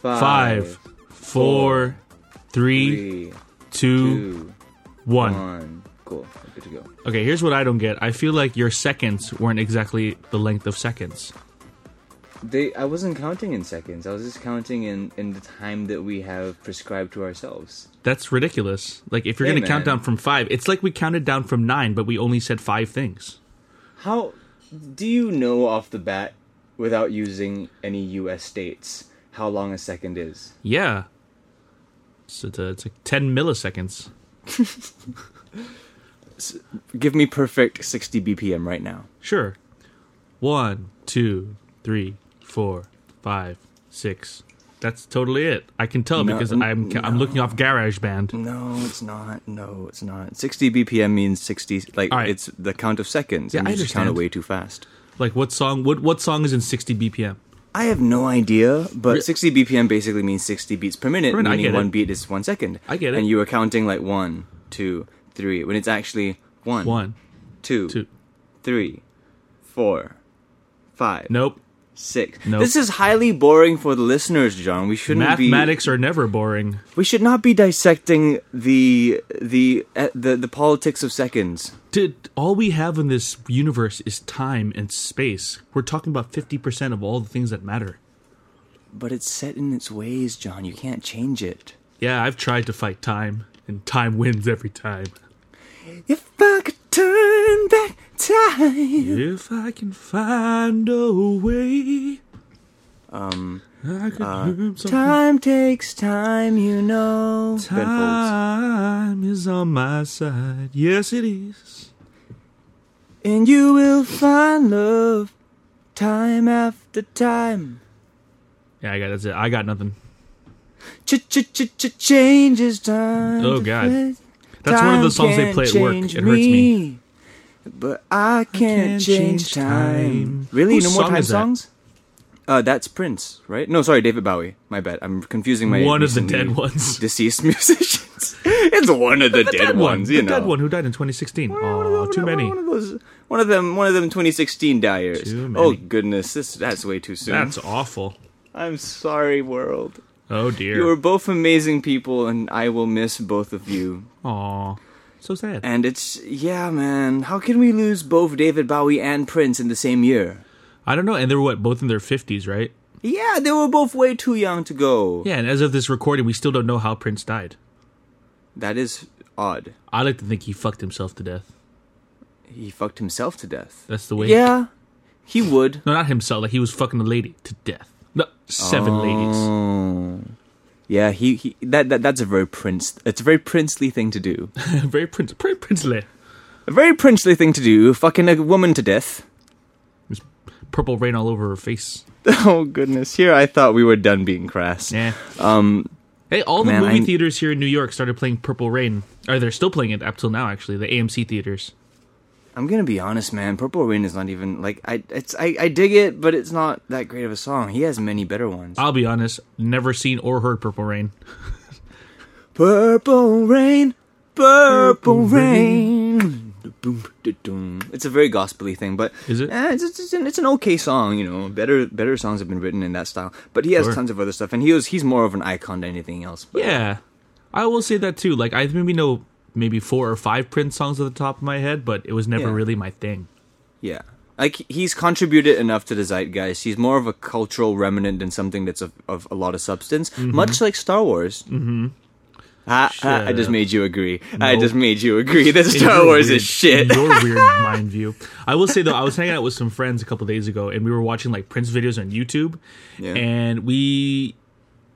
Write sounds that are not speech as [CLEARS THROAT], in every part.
Five, four, three, three, two, two, one. one. Cool. Good to go. Okay, here's what I don't get. I feel like your seconds weren't exactly the length of seconds. They, I wasn't counting in seconds. I was just counting in in the time that we have prescribed to ourselves. That's ridiculous. Like if you're Hey, gonna count down from five, it's like we counted down from nine, but we only said five things. How do you know off the bat, without using any U.S. states, how long a second is? Yeah. So it's, it's like ten milliseconds. [LAUGHS] Give me perfect 60 BPM right now. Sure. One, two, three, four, five, six. That's totally it. I can tell No, because I'm I'm looking off GarageBand. No, it's not. No, it's not. 60 BPM means 60. Like right. it's the count of seconds. Yeah, and I just count it way too fast. Like what song? What what song is in 60 BPM? I have no idea, but Re- 60 BPM basically means 60 beats per minute, Per minute, I meaning get it. one beat is one second. I get it. And you were counting like one, two, three, when it's actually one, One, two, two. three, four, five, Nope. Six. Nope. This is highly boring for the listeners, John. We shouldn't Mathematics are never boring. be. We should not be dissecting the the uh, the the politics of seconds. Dude, all we have in this universe is time and space. We're talking about 50% of all the things that matter. But it's set in its ways, John. You can't change it. Yeah, I've tried to fight time, and time wins every time. If I could turn back time. If I can find a way, Um, Uh, time takes time, you know. Time is on my side. Yes, it is. And you will find love time after time. Yeah, I got that's it. I got nothing. Ch ch ch ch changes time. Oh, God. That's one of the songs they play at work. It hurts me. But I can't, can't change, change time. time. Really? Whose no more time is that? songs? Uh, that's Prince, right? No, sorry, David Bowie. My bad. I'm confusing my One of the dead ones. [LAUGHS] deceased musicians. [LAUGHS] it's one of the, dead, dead one. ones, the you know. dead one who died in 2016. One of Oh, too many. One of those. One of them. One of them. 2016 diers. Too Oh goodness, this that's way too soon. That's awful. I'm sorry, world. Oh dear. You are both amazing people, and I will miss both of you. Aw, so sad. And it's yeah, man. How can we lose both David Bowie and Prince in the same year? I don't know. And they were what? Both in their 50s, right? Yeah, they were both way too young to go. Yeah. And as of this recording, we still don't know how Prince died. That is odd. I like to think he fucked himself to death. He fucked himself to death. That's the way. Yeah, he would. No, not himself. Like he was fucking a lady to death. No, seven ladies. Oh. Yeah, he, he that, that that's a very prince. It's a very princely thing to do. [LAUGHS] very prince, very princely. A very princely thing to do. Fucking a woman to death. There's Purple rain all over her face. [LAUGHS] Oh goodness! Here I thought we were done being crass. Yeah. Um, Hey, all the Man, movie I- theaters here in New York started playing Purple Rain. Are they're still playing it up till now, actually. The AMC theaters. I'm gonna be honest, man. Purple Rain is not even like I. It's I, I dig it, but it's not that great of a song. He has many better ones. I'll be honest, never seen or heard Purple Rain. [LAUGHS] Purple rain, purple rain. Boom. It's a very gospely thing, but Is it? Eh, it's, it's, it's an, it's an okay song, you know. Better better songs have been written in that style, but he has Sure. tons of other stuff, and he was he's more of an icon than anything else. But Yeah, I will say that too. Like I maybe know maybe four or five Prince songs at the top of my head, but it was never Yeah. really my thing. yeah, like he's contributed enough to the zeitgeist. He's more of a cultural remnant than something that's of, of a lot of substance, Mm-hmm. much like Star Wars. Mm-hmm. I, I just made you agree. I just made you agree that Star Wars weird- is shit. Your [LAUGHS] weird mind view. I will say though, I was hanging out with some friends a couple days ago, and we were watching like Prince videos on YouTube, Yeah. and we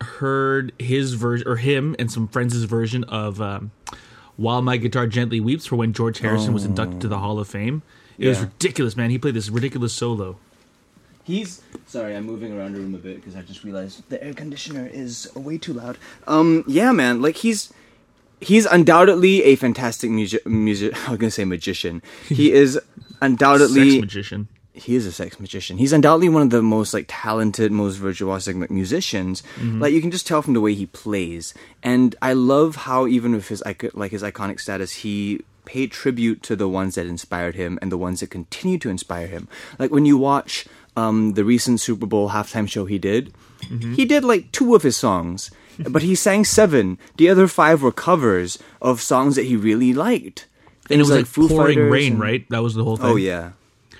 heard his version or him and some friends' version of um, "While My Guitar Gently Weeps" for when George Harrison was inducted to the Hall of Fame. It was ridiculous, man. He played this ridiculous solo. He's sorry, I'm moving around the room a bit because I just realized the air conditioner is way too loud. Um, yeah, man, like he's he's undoubtedly a fantastic music. Music, [LAUGHS] I was gonna say magician. He [LAUGHS] is Sex undoubtedly magician. He is a sex magician. He's undoubtedly one of the most like talented, most virtuosic like, musicians. Like you can just tell from the way he plays. And I love how even with his like his iconic status, he paid tribute to the ones that inspired him and the ones that continue to inspire him. Like when you watch um, the recent Super Bowl halftime show he did, Mm-hmm. he did like two of his songs, [LAUGHS] but he sang seven. The other five were covers of songs that he really liked. and it was like, Foo pouring Fighters rain, and- right? That was the whole thing. Oh yeah,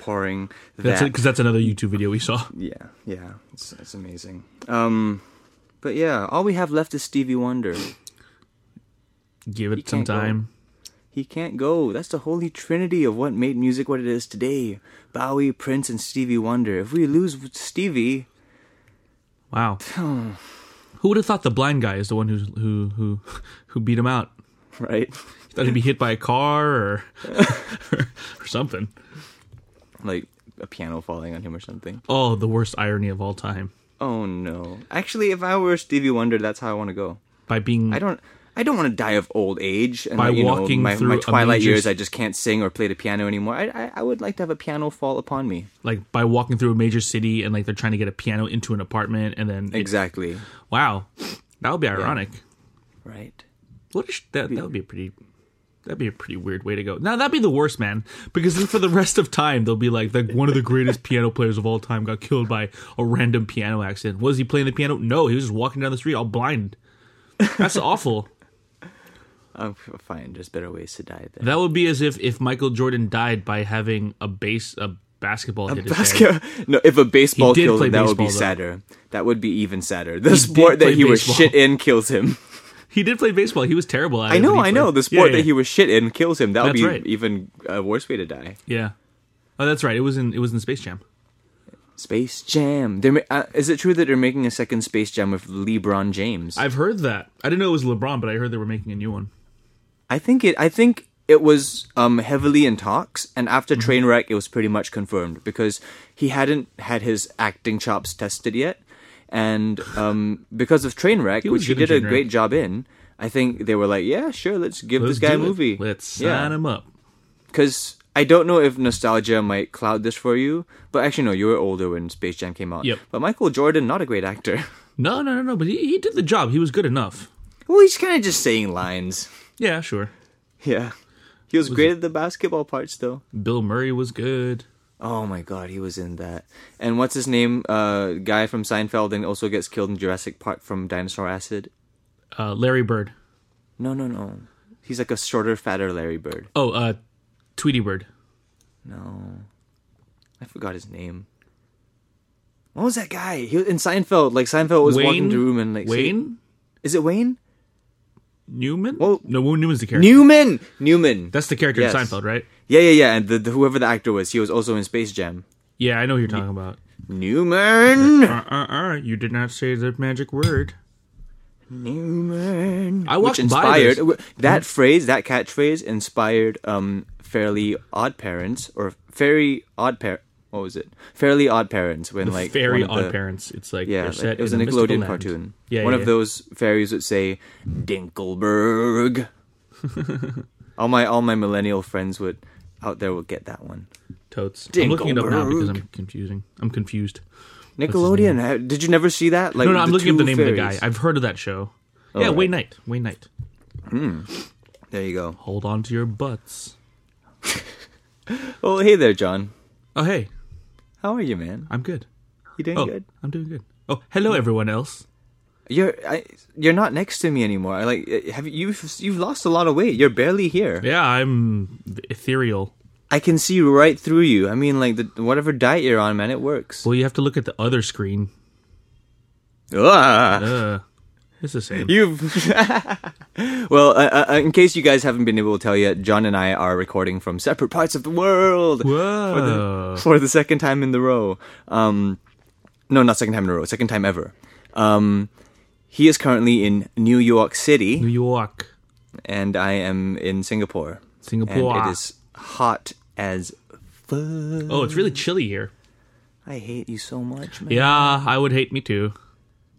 pouring. That's that. because that's another YouTube video we saw. [LAUGHS] Yeah, yeah, it's it's amazing. Um, but yeah, all we have left is Stevie Wonder. Give He it some can't go. time. He can't go. That's the holy trinity of what made music what it is today. Bowie, Prince, and Stevie Wonder. If we lose Stevie, Wow. [SIGHS] who would have thought the blind guy is the one who who who [LAUGHS] who beat him out? right? He thought he'd be hit by a car or [LAUGHS] or something. Like a piano falling on him or something. Oh, the worst irony of all time. Oh no. Actually, if I were Stevie Wonder, that's how I want to go. By being I don't. I don't want to die of old age and By you walking know, my, through my twilight major years. I just can't sing or play the piano anymore. I, I I would like to have a piano fall upon me. like by walking through a major city and like they're trying to get a piano into an apartment and then it- Exactly. wow, that would be ironic. Right. What is that? That would be a pretty. That'd be a pretty weird way to go. Now that'd be the worst, man. Because then for the rest of time, they'll be like, like one of the greatest piano players of all time got killed by a random piano accident. Was he playing the piano? No, he was just walking down the street all blind. That's awful. [LAUGHS] Oh, I'm fine. There's better ways to die than That would be as if if Michael Jordan died by having a base a basketball hit his head. Basket. [LAUGHS] No, if a baseball He play him, that would be though. sadder. That would be even sadder. The did sport that he was shit in kills him. He did play baseball. He was terrible at I know, I know. The sport Yeah, that he was shit in kills him. That would That's be right. even a worse way to die. Yeah. Oh, that's right. It was in it was in Space Jam. Space Jam. They're, ma- uh, is it true that they're making a second Space Jam with LeBron James? I've heard that. I didn't know it was LeBron, but I heard they were making a new one. I think it. I think it was um, heavily in talks, and after Mm-hmm. Trainwreck, it was pretty much confirmed because he hadn't had his acting chops tested yet, and um, because of Trainwreck, He which he did a Trainwreck. great job in, I think they were like, "Yeah, sure, let's give Let's this guy a do it. movie." Let's sign yeah, him up. because I don't know if nostalgia might cloud this for you, but actually, no, you were older when Space Jam came out. Yep. But Michael Jordan, not a great actor. [LAUGHS] No, no, no, no. But he, he did the job. He was good enough. well, he's kind of just saying lines. Yeah, sure. Yeah, he was, great at the basketball parts, though. Bill Murray was good. Oh my god, he was in that. And what's his name? Uh, guy from Seinfeld and also gets killed in Jurassic Park from dinosaur acid. Uh, Larry Bird. No, no, no. He's like a shorter, fatter Larry Bird. Oh, uh, Tweety Bird. No, I forgot his name. What was that guy? He was in Seinfeld. Like Seinfeld was walking Wayne. the room and like say- Wayne is it Wayne Newman. Well- no, Newman's the character. Newman? Newman. That's the character Yes. in Seinfeld, right? yeah, yeah, yeah. And the, the whoever the actor was, he was also in Space Jam. Yeah, I know who you're talking about. Newman. Uh, uh, uh, you did not say the magic word. Newman. I watched Which inspired that phrase, that catchphrase inspired um Fairly Odd Parents or Fairy Odd Par what was it? Fairly Odd Parents when like Fairy Odd the- Parents. It's like Yeah, like, set it was a Nickelodeon land. cartoon. Yeah, one yeah, of those fairies would say Dinkleberg. [LAUGHS] all my all my millennial friends would out there would get that one. totes. I'm looking it up now because I'm confusing. I'm confused. Nickelodeon. Did you never see that? Like no, no, I'm looking up the name of the guy. I've heard of that show. Oh, yeah, right. Wayne Knight. Wayne Knight. Hmm. There you go. Hold on to your butts. [LAUGHS] Oh, hey there, John. Oh, hey, How are you, man? I'm good. You doing Oh, good? I'm doing good. Oh, hello, everyone else. You're I, you're not next to me anymore. I like uh, have you you've, you've lost a lot of weight. You're barely here. Yeah, I'm ethereal. I can see right through you. I mean, like the whatever diet you're on, man, it works. Well, you have to look at the other screen. Ah. Uh, it's the same. You've [LAUGHS] well, uh, uh, in case you guys haven't been able to tell yet, John and I are recording from separate parts of the world Whoa. for the second time in the row. Um, no, not second time in a row. Second time ever. Um, he is currently in New York City, New York, and I am in Singapore. Singapore. and it is hot as fuck. Oh, it's really chilly here. I hate you so much, man. Yeah, I would hate me too.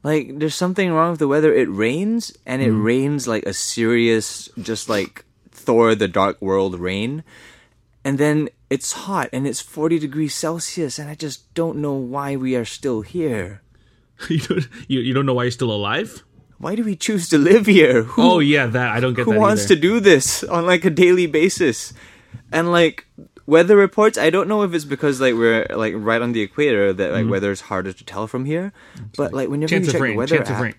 Like, there's something wrong with the weather. It rains, and it hmm. rains like a serious, just like Thor: The Dark World rain. And then it's hot, and it's 40 degrees Celsius, and I just don't know why we are still here. [LAUGHS] you don't you, you don't know why you're still alive? why do we choose to live here? Who, Oh yeah, that I don't get who wants either. to do this on like a daily basis? And like weather reports, I don't know if it's because like we're like right on the equator that like weather is harder to tell from here. But like whenever Mm-hmm. chance you of check rain, the weather chance of rain.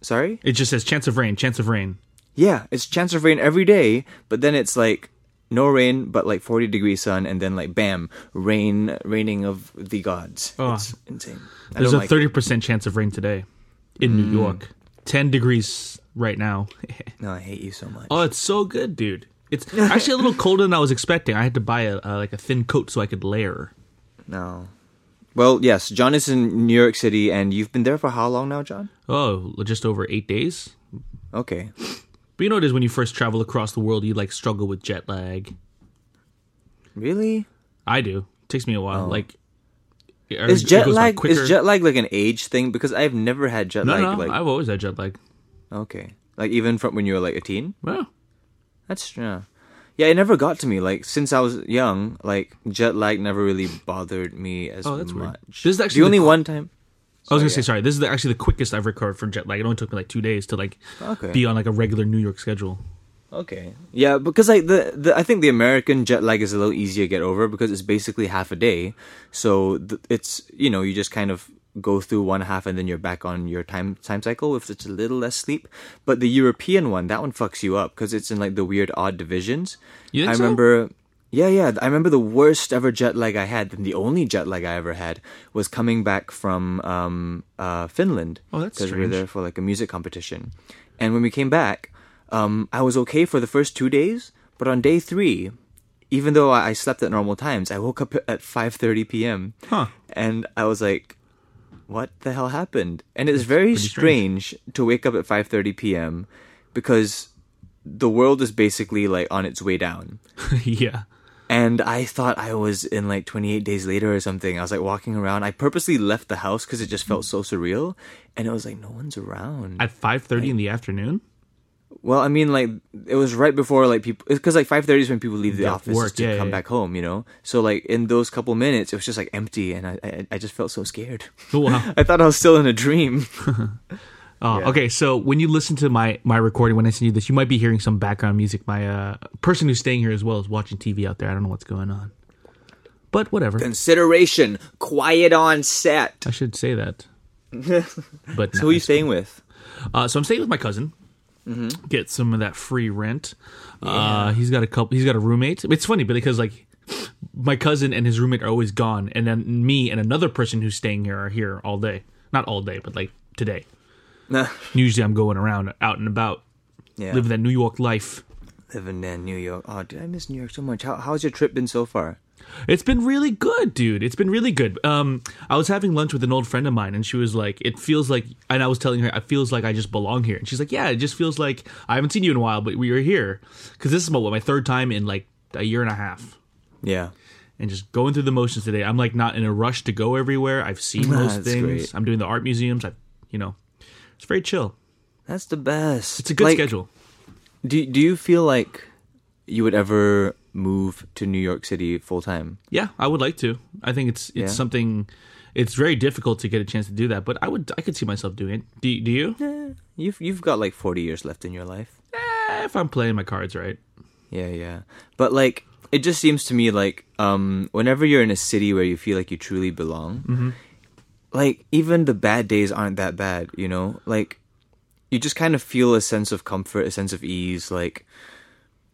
sorry, It just says chance of rain, chance of rain. yeah, it's chance of rain every day, but then it's like no rain, but like forty degree sun, and then like bam, rain, raining of the gods. Oh. It's insane. I There's a like thirty percent chance of rain today in New York. Ten degrees right now. [LAUGHS] No, I hate you so much. oh, it's so good, dude. It's actually a little colder than I was expecting. I had to buy a, a like a thin coat so I could layer. No. Well, yes, John is in New York City, and you've been there for how long now, John? Oh, just over eight days. Okay. But you know what it is when you first travel across the world, you like struggle with jet lag. Really? I do. It takes me a while. Oh. Like, or Is jet lag is jet lag like an age thing? Because I've never had jet No, lag. no, like I've always had jet lag. okay, like even from when you were like a teen. Well, That's yeah, yeah. It never got to me. Like since I was young, like jet lag never really bothered me as Oh, that's weird. much. This is actually the only the- one time. I was gonna Sorry, say sorry. This is the, actually the quickest I've recovered for jet lag. It only took me like two days to like Okay. be on like a regular New York schedule. Okay. Yeah, because like the, the I think the American jet lag is a little easier to get over because it's basically half a day. So th- it's you know you just kind of go through one half and then you're back on your time time cycle with it's a little less sleep. But the European one, that one fucks you up because it's in like the weird odd divisions. You I so? remember. Yeah, yeah. I remember the worst ever jet lag I had, and the only jet lag I ever had was coming back from um, uh, Finland. Oh, that's because we were there for like a music competition. And when we came back, um, I was okay for the first two days, but on day three, even though I I slept at normal times, I woke up at five thirty p.m. Huh. and I was like, "What the hell happened?" And it's very strange. strange to wake up at five thirty p.m. because the world is basically like on its way down. [LAUGHS] yeah. And I thought I was in like 28 days later or something. I was like walking around. I purposely left the house because it just felt so surreal. And it was like, no one's around. At five thirty in the afternoon. Well, I mean, like, it was right before like people, because like 5.30 is when people leave the Yeah, office work, to yeah, come yeah. back home, you know? So like in those couple minutes, it was just like empty. And I, I, I just felt so scared. Oh, wow. [LAUGHS] I thought I was still in a dream. Oh, [LAUGHS] Yeah. okay. So when you listen to my my recording, when I send you this, you might be hearing some background music. My uh, person who's staying here as well is watching TV out there. I don't know what's going on, but whatever. Consideration. Quiet on set. I should say that. [LAUGHS] But So who are you staying with? Uh, so I'm staying with my cousin. Mm-hmm. Get some of that free rent. Uh, he's got a couple. He's got a roommate. It's funny because like my cousin and his roommate are always gone, and then me and another person who's staying here are here all day. Not all day, but like today. Nah. [LAUGHS] Usually I'm going around, out and about, Yeah. living that New York life. Living in New York. Oh, dude, I miss New York so much. How, how's your trip been so far? It's been really good, dude. It's been really good. Um, I was having lunch with an old friend of mine, and she was like, "It feels like," and I was telling her, "It feels like I just belong here." And she's like, "Yeah, it just feels like I haven't seen you in a while, but we were here because this is my what my third time in like a year and a half." Yeah. And just going through the motions today. I'm like not in a rush to go everywhere. I've seen [LAUGHS] most things. great. I'm doing the art museums. I, you know, it's very chill. That's the best. It's a good Like, schedule. Do Do you feel like you would ever move to New York City full time? Yeah, I would like to. I think it's it's Yeah. something. It's very difficult to get a chance to do that, but I would. I could see myself doing it. Do, do you? You've You've got like forty years left in your life. Eh, if I'm playing my cards right. Yeah, yeah. But like, it just seems to me like, um, whenever you're in a city where you feel like you truly belong, Mm-hmm. like even the bad days aren't that bad. You know, like you just kind of feel a sense of comfort, a sense of ease. Like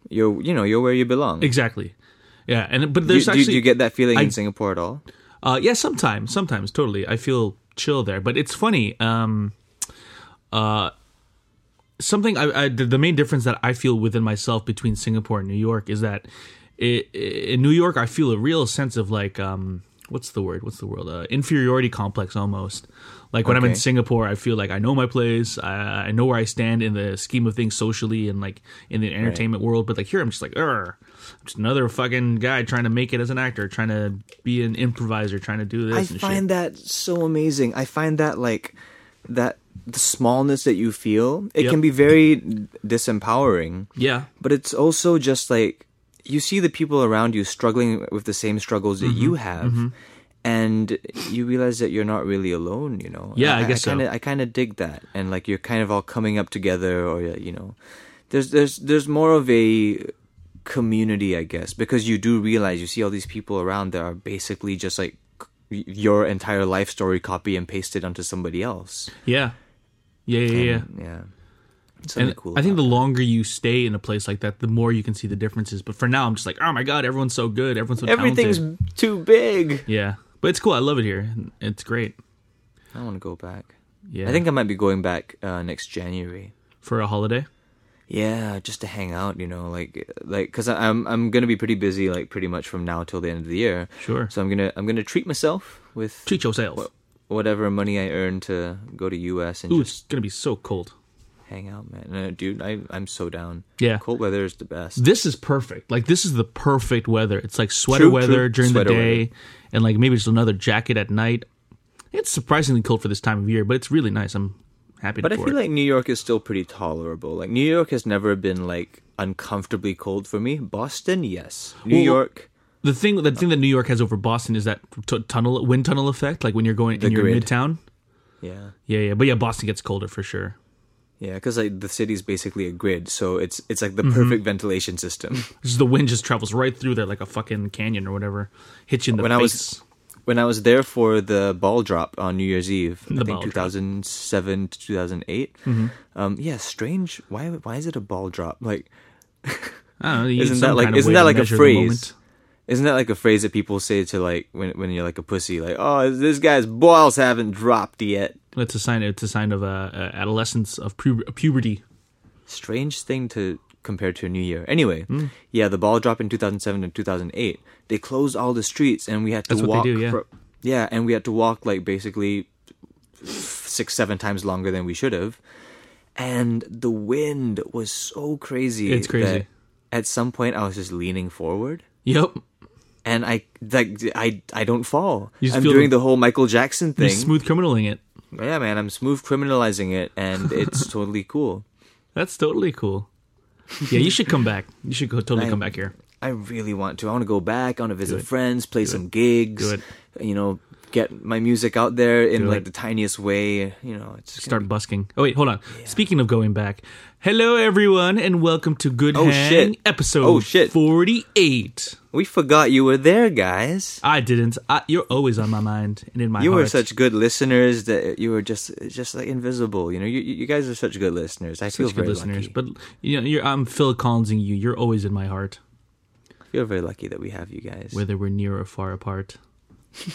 you're, you know, you're where you belong. Exactly. Yeah, and but there's do- actually do you get that feeling I- in Singapore at all? uh yeah, sometimes, sometimes totally. I feel chill there, but it's funny. Um uh something I, I the, the main difference that I feel within myself between Singapore and New York is that i i in New York I feel a real sense of like um what's the word? What's the word? Uh, inferiority complex almost. Like when I'm in Singapore, I feel like I know my place. I, I know where I stand in the scheme of things socially and like in the entertainment world. But like here, I'm just like, I'm just another fucking guy trying to make it as an actor, trying to be an improviser, trying to do this. I find shit. that so amazing. I find that like that the smallness that you feel, it Yep. can be very disempowering. yeah, But it's also just like you see the people around you struggling with the same struggles that Mm-hmm. you have. And you realize that you're not really alone. You know. Yeah, I guess so. kind of I kind of dig that, and like you're kind of all coming up together, or uh, you know, there's there's there's more of a community, I guess, because you do realize you see all these people around that are basically just like your entire life story copy and pasted onto somebody else. Yeah. Yeah, yeah, yeah. And, yeah. Something And cool. I think the about longer you stay in a place like that, the more you can see the differences. But for now, I'm just like, oh my god, everyone's so good, everyone's so that. everything's talented. too big. Yeah, but it's cool. I love it here. It's great. I want to go back. Yeah, I think I might be going back uh, next January. for a holiday. Yeah, just to hang out, you know, like like because I'm I'm gonna be pretty busy, like pretty much from now till the end of the year. Sure. So I'm gonna I'm gonna treat myself with Treat yourself. whatever money I earn to go to US and Ooh, just it's gonna be so cold. hang out, man. Uh, dude, I I'm so down. Yeah. cold weather is the best. This is perfect. Like this is the perfect weather. It's like sweater True, weather true. during Sweater the day, weather. And like maybe just another jacket at night. It's surprisingly cold for this time of year, but it's really nice. I'm happy. But I feel it. like New York is still pretty tolerable. Like New York has never been like uncomfortably cold for me. Boston, yes. New Well, York, the thing the thing that New York has over Boston is that t- tunnel wind tunnel effect. Like when you're going in your midtown. yeah. Yeah, yeah, but yeah, Boston gets colder for sure. Yeah, because like the city's basically a grid, so it's it's like the Mm-hmm. perfect ventilation system. [LAUGHS] Just the wind just travels right through there like a fucking canyon or whatever. Hits you in the When I was- when I was there for the ball drop on New Year's Eve, The I think drop. 2007 to 2008. Mm-hmm. Um, yeah, strange. Why why is it a ball drop? Like, I don't know. [LAUGHS] Isn't that like- isn't that like a phrase? isn't that like a phrase that people say to like when when you're like a pussy? Like, oh, this guy's balls haven't dropped yet. It's a sign. It's a sign of uh, uh, adolescence of pu- puberty. Strange thing to compare to a new year. Anyway, Hmm. yeah, the ball drop in 2007 and 2008. They closed all the streets, and we had to That's what they walk. do, yeah. for- yeah, and we had to walk like basically six, seven times longer than we should have. And the wind was so crazy. It's crazy. At some point, I was just leaning forward, Yep. and I like I I don't fall. I'm doing the- the whole Michael Jackson thing. smooth criminaling it. Yeah, man, I'm smooth criminalizing it, and it's [LAUGHS] totally cool. That's totally cool. Yeah, you should come back. You should go, totally I- come back here. I really want to. I want to go back. I want to visit friends, play some gigs. Do. You know, get my music out there in Do like it. the tiniest way. You know, Start busking. Oh wait, hold on. Speaking of going back, hello everyone, and welcome to Good Oh, Hang shit. episode Oh, shit. forty-eight. We forgot you were there, guys. I didn't. I, you're always on my mind and in my you heart. were such good listeners that you were just just like invisible. You know, you you guys are such good listeners. I feel such good very listeners. lucky. But you know, you're, I'm Phil Collinsing you. You're always in my heart, I feel very lucky that we have you guys. whether we're near or far apart. [LAUGHS]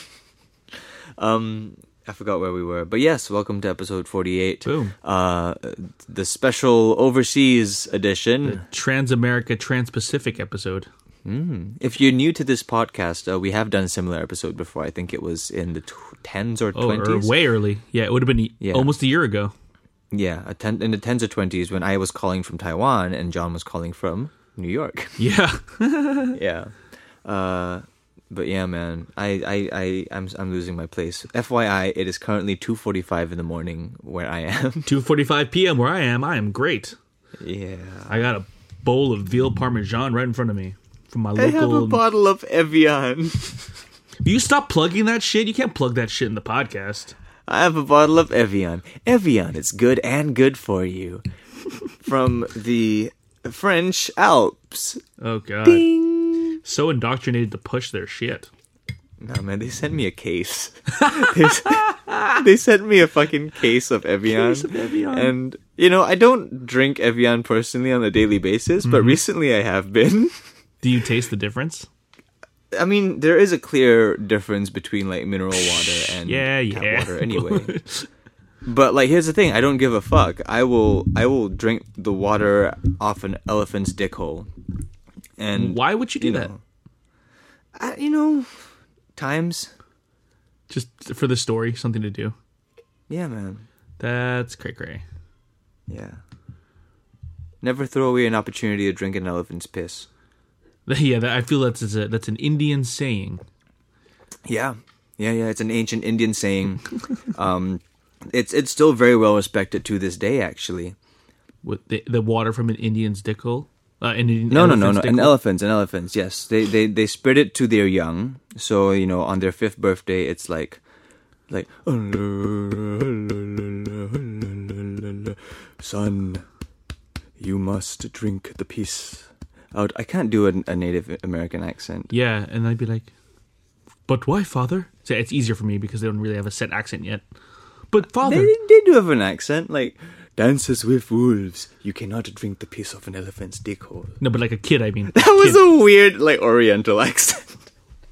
Um, I forgot where we were, but yes, welcome to episode forty-eight. Boom. Uh, the special overseas edition. The Trans America, Trans Pacific episode. Mm. If you're new to this podcast, uh, we have done a similar episode before. I think it was in the tens or Oh, or twenties. way early. Yeah, it would have been e- Yeah. almost a year ago. yeah, a ten- in the tens or twenties when I was calling from Taiwan and John was calling from New York. Yeah. [LAUGHS] yeah. Uh, but yeah, man, I, I, I, I'm, I'm losing my place. FYI, it is currently two forty-five in the morning where I am. [LAUGHS] 2:45 p.m. where I am. I am great. yeah. I got a bowl of veal parmesan right in front of me from my I have a bottle of Evian. [LAUGHS] you stop plugging that shit. You can't plug that shit in the podcast. I have a bottle of Evian. Evian, it's good and good for you. [LAUGHS] From the French Alps. Oh god. Ding. So indoctrinated to push their shit. No, man, they sent me a case. [LAUGHS] they, s- they sent me a fucking case of Evian. Case of Evian. And, you know, I don't drink Evian personally on a daily basis, Mm-hmm. but recently I have been. Do you taste the difference? I mean, there is a clear difference between, like, mineral water and Yeah, tap yeah. water anyway. [LAUGHS] But like, here's the thing: I don't give a fuck. I will, I will drink the water off an elephant's dick hole. And Why would you do you that? know, I, you know, times, Just for the story, something to do. yeah, man, That's cray cray. yeah. Never throw away an opportunity to drink an elephant's piss. [LAUGHS] Yeah, that, I feel that's a, that's an Indian saying. Yeah, yeah, yeah. It's an ancient Indian saying. [LAUGHS] um, it's it's still very well respected to this day, actually. With the, the water from an Indian's dick hole. Uh, No, no, no, no. they An call- elephants, an elephants. Yes, they they they spread it to their young. So you know, on their fifth birthday, it's like, like, son, you must drink the peace out. I can't do a, a Native American accent. Yeah, and I'd be like, "But why, father?" So it's easier for me because they don't really have a set accent yet. But father, They, they do have an accent, like dances with wolves. You cannot drink the piece of an elephant's dick hole. no, but like a kid, I mean. [LAUGHS] That was Kid. a weird, like Oriental accent.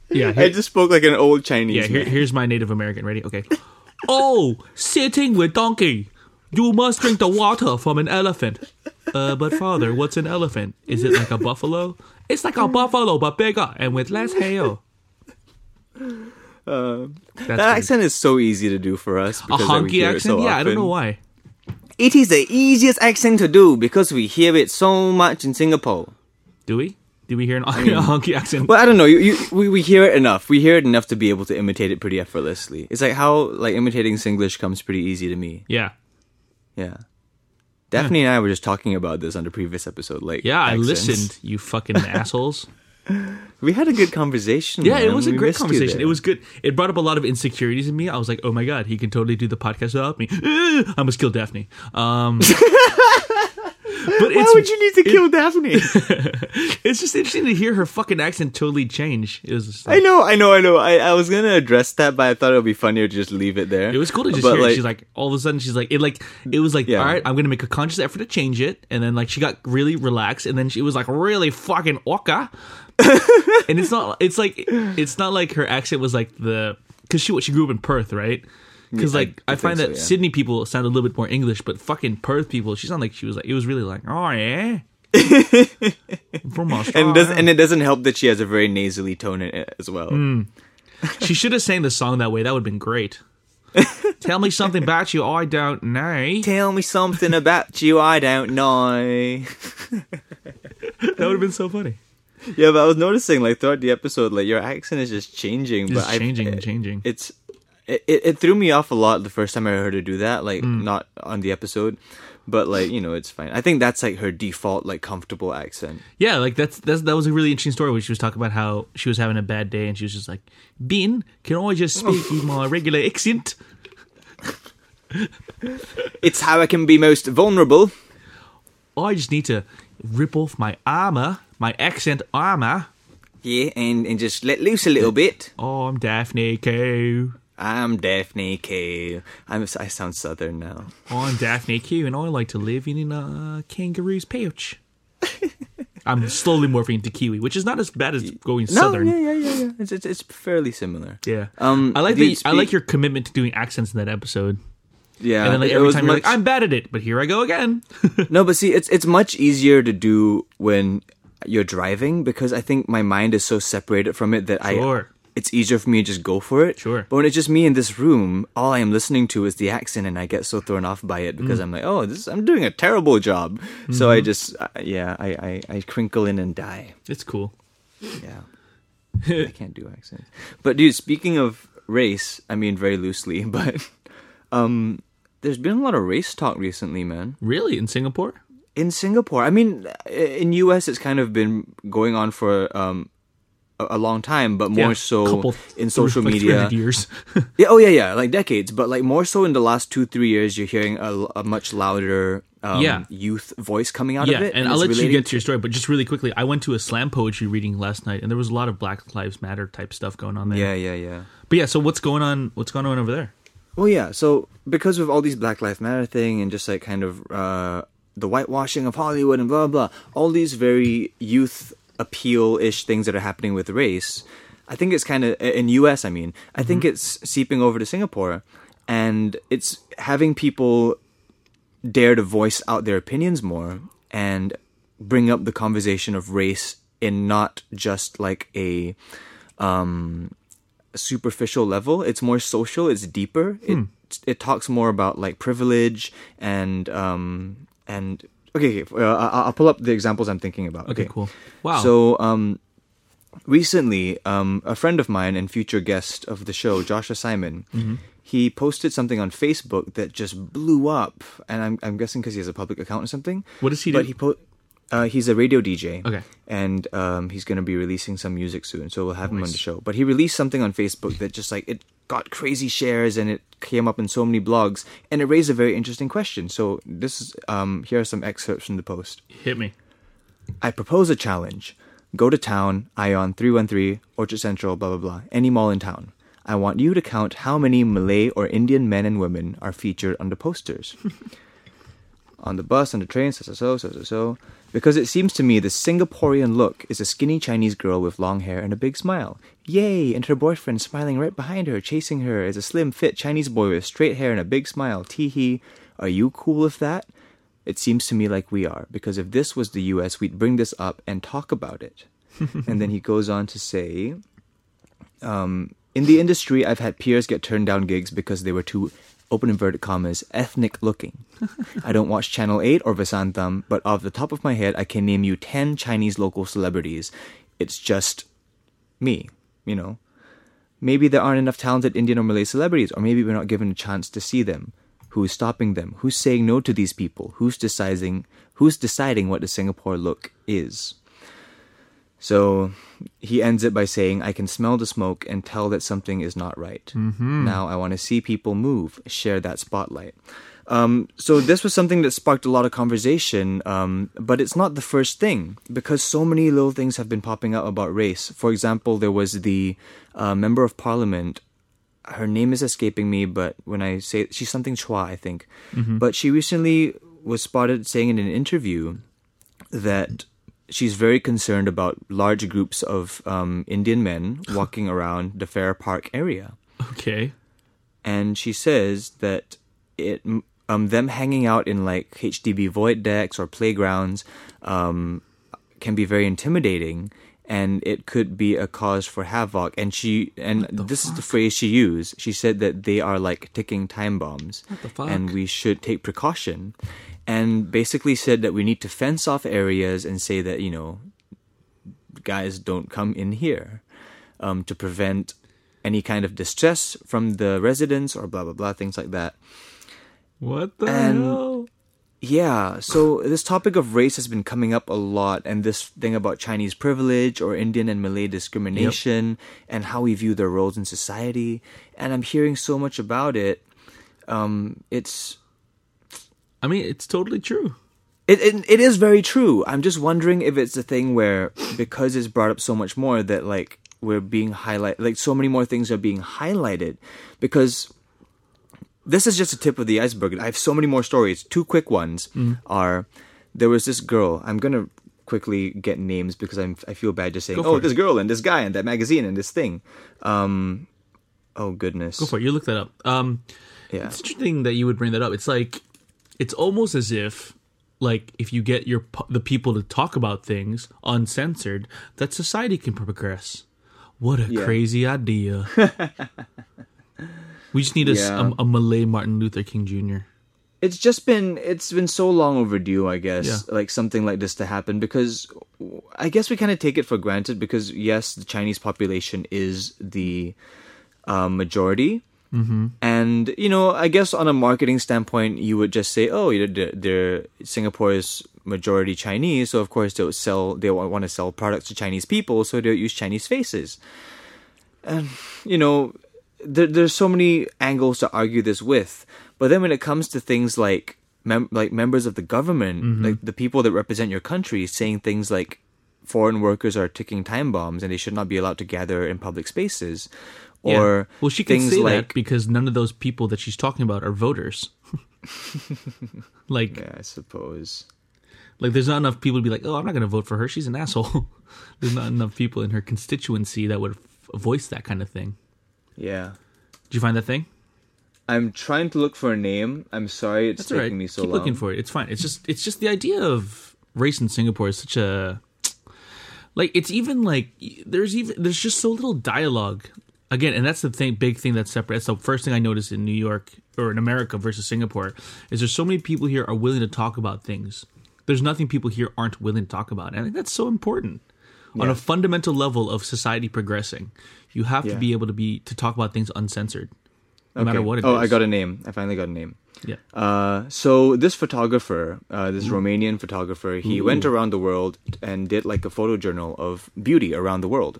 yeah. [LAUGHS] I just spoke like an old Chinese. yeah. Here, here's my Native American. Ready? Okay. [LAUGHS] oh, sitting with donkey. You must drink the water from an elephant. Uh, but father, what's an elephant? Is it like a buffalo? It's like a buffalo, but bigger and with less hair. That's that accent is so easy to do for us. a honky accent? so yeah, I don't know why. It is the easiest accent to do because we hear it so much in Singapore. Do we? Do we hear an, a honky accent? Well, I don't know. You, you, we, we hear it enough. We hear it enough to be able to imitate it pretty effortlessly. It's like how like imitating Singlish comes pretty easy to me. Yeah. Yeah. Daphne and I were just talking about this on the previous episode. Like, Yeah, I listened, you fucking [LAUGHS] assholes. [LAUGHS] We had a good conversation. Yeah, it was a We great conversation. It was good. It brought up a lot of insecurities in me. I was like, oh my god, he can totally do the podcast without me. I must kill Daphne. Um, [LAUGHS] but Why it's would you need to kill Daphne? [LAUGHS] it's just interesting to hear her fucking accent totally change. It was just I know, I know, I know. I, I was gonna address that, but I thought it would be funnier to just leave it there. it was cool to just But, hear. it. like- she's like, all of a sudden, she's like, it like it was like, Yeah. all right, I'm gonna make a conscious effort to change it, and then like she got really relaxed, and then she was like really fucking ocker, [LAUGHS] and it's not, it's like, it's not like her accent was like the because she what she grew up in Perth, right? Because Yeah, like I, I find think that so, yeah. Sydney people sound a little bit more English, but fucking Perth people, she sounded like she was like it was really like, oh yeah, [LAUGHS] from Australia. and it doesn't and it doesn't help that she has a very nasally tone in it as well. Hmm. She should have sang the song that way. That would have been great. [LAUGHS] Tell me something about you I don't know. Tell me something about you I don't know. That would have been so funny. Yeah, but I was noticing like throughout the episode, like your accent is just changing. Just but changing and it- changing. It's it, it, threw me off a lot the first time I heard her do that. Like Hmm. not on the episode, but like you know, it's fine. I think that's like her default like comfortable accent. Yeah, like that's, that's that was a really interesting story where she was talking about how she was having a bad day and she was just like, "Ben, can I just speak in my [LAUGHS] regular accent?" It's how I can be most vulnerable. I just need to rip off my armor, my accent armor. Yeah, and, and just let loose a little bit. Oh, I'm Daphne Q. I'm Daphne K. I'm I sound southern now. I'm Daphne Q, and I like to live in a kangaroo's pouch. [LAUGHS] I'm slowly morphing into Kiwi, which is not as bad as going southern. No, yeah, yeah, yeah, yeah. It's, it's it's fairly similar. Yeah. Um, I like the, I like your commitment to doing accents in that episode. Yeah, And then like every time you're like, I'm bad at it, but here I go again. [LAUGHS] No, but see, it's it's much easier to do when you're driving because I think my mind is so separated from it that Sure. I it's easier for me to just go for it. Sure. But when it's just me in this room, all I am listening to is the accent, and I get so thrown off by it Mm. because I'm like, oh, this I'm doing a terrible job. So I Mm-hmm. just uh, yeah, I, I I crinkle in and die. it's cool. Yeah. I can't do accents. But dude, speaking of race, I mean very loosely, [LAUGHS] but um there's been a lot of race talk recently, man. Really? In Singapore? In Singapore, I mean in US it's kind of been going on for um a, a long time, but more Yeah, so couple- in social like media. years. [LAUGHS] Yeah, oh yeah, yeah, like decades, but like more so in the last 2-3 years you're hearing a, a much louder um, Yeah. youth voice coming out yeah, of it. and I'll let you get to your story, but just really quickly, I went to a slam poetry reading last night, and there was a lot of Black Lives Matter type stuff going on there. Yeah, yeah, yeah. But yeah, so what's going on? What's going on over there? Well, yeah. So because of all these Black Lives Matter thing and just like kind of uh, the whitewashing of Hollywood and blah blah, blah all these very youth appeal ish things that are happening with race, I think it's kind of in U.S. I mean, I think it's seeping over to Singapore, and it's having people dare to voice out their opinions more and bring up the conversation of race in not just like a um superficial level. It's more social. It's deeper. It it talks more about like privilege and um and okay. okay uh, I'll pull up the examples I'm thinking about. Okay, cool. Wow. So um, recently, um, a friend of mine and future guest of the show, Joshua Simon, Mm-hmm. he posted something on Facebook that just blew up, and I'm I'm guessing because he has a public account or something. What does he but do? he po- Uh, he's a radio DJ. Okay. And um, he's going to be releasing some music soon, so we'll have him on the show. But he released something on Facebook that just like it got crazy shares and it came up in so many blogs and it raised a very interesting question. So this is um, here are some excerpts from the post. Hit me. I propose a challenge. Go to town, Ion 313, Orchard Central, blah blah blah, any mall in town. I want you to count how many Malay or Indian men and women are featured on the posters. [LAUGHS] on the bus, on the train, so so so so so so. Because it seems to me the Singaporean look is a skinny Chinese girl with long hair and a big smile. Yay! And her boyfriend smiling right behind her, chasing her, is a slim, fit Chinese boy with straight hair and a big smile. Tee hee. Are you cool with that? It seems to me like we are, because if this was the US, we'd bring this up and talk about it. [LAUGHS] and then he goes on to say, um, in the industry, I've had peers get turned down gigs because they were too, open inverted commas, ethnic looking. [LAUGHS] I don't watch Channel 8 or Vasantham, but off the top of my head, I can name you 10 Chinese local celebrities. It's just me, you know. Maybe there aren't enough talented Indian or Malay celebrities, or maybe we're not given a chance to see them. Who's stopping them? Who's saying no to these people? Who's deciding who's deciding what the Singapore look is? So he ends it by saying, I can smell the smoke and tell that something is not right. Mm-hmm. Now I want to see people move, share that spotlight. Um, so this was something that sparked a lot of conversation, um, but it's not the first thing because so many little things have been popping up about race. For example, there was the uh, member of parliament. Her name is escaping me, but when I say she's something Chua, I think. But she recently was spotted saying in an interview that she's very concerned about large groups of um, Indian men [LAUGHS] walking around the Fair Park area. Okay. and she says that it um them hanging out in like HDB void decks or playgrounds um can be very intimidating and it could be a cause for havoc. And she and this is the phrase she used. She said that they are like ticking time bombs What the fuck? and we should take precaution and basically said that we need to fence off areas and say that you know guys don't come in here um, to prevent any kind of distress from the residents or blah blah blah things like that What the And- hell? yeah so this topic of race has been coming up a lot and this thing about chinese privilege or indian and malay discrimination and how we view their roles in society and i'm hearing so much about it um it's I mean, it's totally true. It, it it is very true. I'm just wondering if it's a thing where because it's brought up so much more that like we're being highlight like so many more things are being highlighted because this is just a tip of the iceberg. I have so many more stories. Two quick ones are there was this girl. I'm gonna quickly get names because I'm I feel bad just saying oh it. this girl and this guy and that magazine and this thing. Um, oh goodness. Go for it. You look that up. Um, Yeah. It's interesting that you would bring that up. It's like, it's almost as if, like, if you get your the people to talk about things uncensored, that society can progress. What a Yeah. crazy idea. [LAUGHS] we just need a, Yeah. a, a Malay Martin Luther King Jr. it's just been it's been so long overdue i guess Yeah. like something like this to happen because i guess we kind of take it for granted because yes the chinese population is the um, majority mm-hmm. and you know i guess on a marketing standpoint you would just say oh you know, they're, they're singapore is majority chinese so of course they'll sell they want to sell products to chinese people so they'll use chinese faces. And you know there, there's so many angles to argue this with but then when it comes to things like mem- like members of the government like the people that represent your country saying things like foreign workers are ticking time bombs and they should not be allowed to gather in public spaces or well, she can say like that because none of those people that she's talking about are voters. [LAUGHS] like, yeah i suppose like there's not enough people to be like, oh, I'm not going to vote for her. She's an asshole. [LAUGHS] there's not enough people in her constituency that would f- voice that kind of thing. yeah Did you find that thing? i'm trying to look for a name i'm sorry it's That's taking all right. me so Keep long looking for it. It's fine. It's just it's just the idea of race in Singapore is such a like it's even like there's even there's just so little dialogue again, and that's the thing big thing that's separate. That's the first thing I noticed in New York or in America versus Singapore is there's so many people here are willing to talk about things. There's nothing people here aren't willing to talk about, and I think that's so important on a fundamental level of society progressing. You have to be able to be to talk about things uncensored. no matter what it is. oh, I got a name. I finally got a name. Yeah. Uh, so this photographer, uh, this Romanian photographer, he went around the world and did like a photo journal of beauty around the world.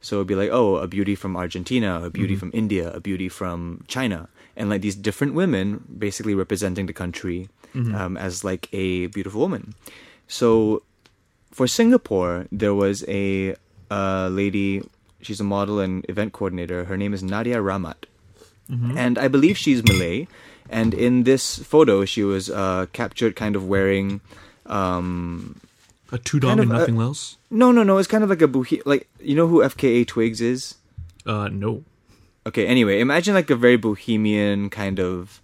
So it'd be like, oh, a beauty from Argentina, a beauty from India, a beauty from China, and like these different women basically representing the country um, as like a beautiful woman. So for Singapore, there was a uh, lady. She's a model and event coordinator. Her name is Nadia Ramat, and I believe she's Malay. And in this photo, she was uh, captured kind of wearing. Um, A two dog kind of, uh, nothing else. no, no, no. It's kind of like a bohe- like you know who FKA Twigs is. Uh, no. Okay, anyway, imagine like a very bohemian kind of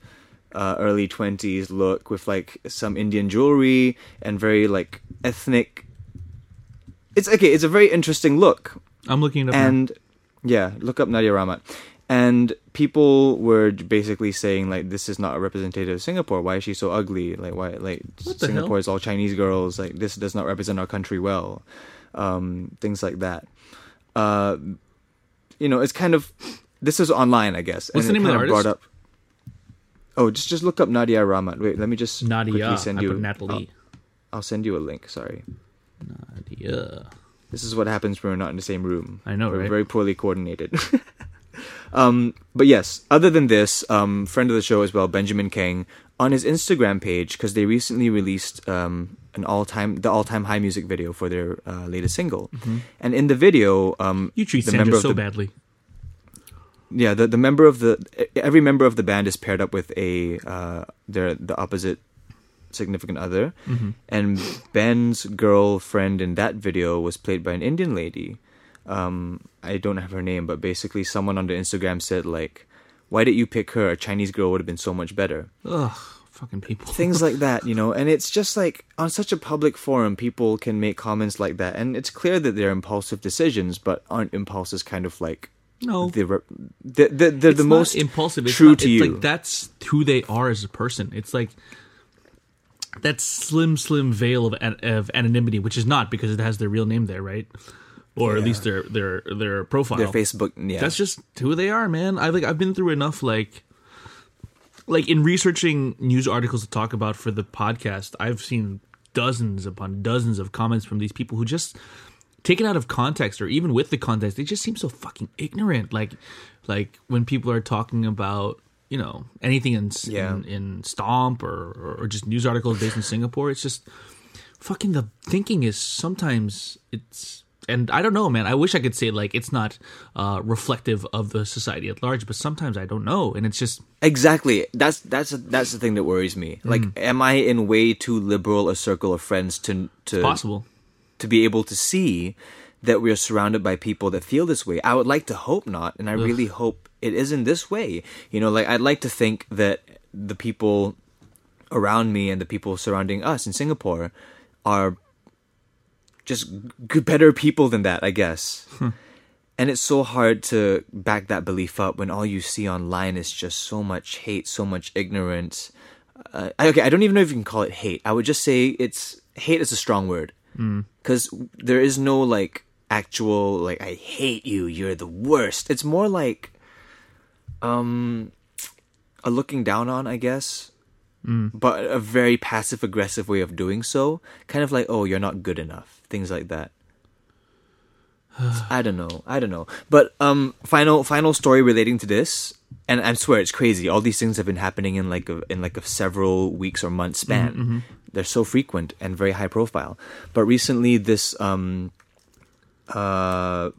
uh, early 20s look with like some Indian jewelry and very like ethnic. It's okay, it's a very interesting look. I'm looking it up. now. And yeah, look up Nadia Ramat. And people were basically saying like this is not a representative of Singapore. Why is she so ugly? Like why like Singapore hell? is all Chinese girls. Like this does not represent our country well. Um, things like that. Uh, you know, it's kind of this is online, I guess. What's and the name of the artist? up. Oh, just just look up Nadia Ramat. Wait, let me just Nadia. quickly send you. Natalie. I'll, I'll send you a link. Sorry. Nadia. This is what happens when we're not in the same room. I know, we're right? very poorly coordinated. [LAUGHS] um, but yes, other than this, um, friend of the show as well, Benjamin Kheng, on his Instagram page because they recently released um, an all-time the all-time high music video for their uh, latest single, and in the video, um, Mm-hmm. You treat the Sandra member of so the, badly. yeah, the the member of the every member of the band is paired up with a uh, their the opposite significant other, Mm-hmm. and Ben's girlfriend in that video was played by an Indian lady. Um, I don't have her name, but basically, someone on the Instagram said like, "Why did you pick her? A Chinese girl would have been so much better." Ugh, fucking people. Things like that, [LAUGHS] you know, and it's just like on such a public forum, people can make comments like that, and it's clear that they're impulsive decisions, but aren't impulses kind of like no. the re- the the, the, It's the not most impulsive. It's true not- to you. Like that's who they are as a person. It's like that slim, slim veil of of anonymity, which is not because it has their real name there, right? Or at least their their their profile. their Facebook. Yeah, That's just who they are, man. I like I've been through enough like like in researching news articles to talk about for the podcast, I've seen dozens upon dozens of comments from these people who just taken out of context or even with the context, they just seem so fucking ignorant. Like like when people are talking about you know anything in Yeah. in, in Stomp or or just news articles based in Singapore, it's just fucking the thinking is sometimes it's and I don't know, man. I wish I could say like it's not uh, reflective of the society at large, but sometimes I don't know, and it's just exactly. That's that's that's the thing that worries me. Like, Mm. am I in way too liberal a circle of friends to to possible. to be able to see that we are surrounded by people that feel this way? I would like to hope not, and I really hope it isn't this way. You know, like I'd like to think that the people around me and the people surrounding us in Singapore are just g- better people than that, I guess. And it's so hard to back that belief up when all you see online is just so much hate, so much ignorance. Uh, okay, I don't even know if you can call it hate. I would just say it's hate is a strong word because there is no like actual like I hate you, you're the worst. It's more like um a looking down on, I guess. But a very passive aggressive way of doing so, kind of like, oh, you're not good enough, things like that. I don't know. I don't know. But um final final story relating to this and I swear it's crazy. All these things have been happening in like a in like a several weeks or months span. They're so frequent and very high profile. But recently this um uh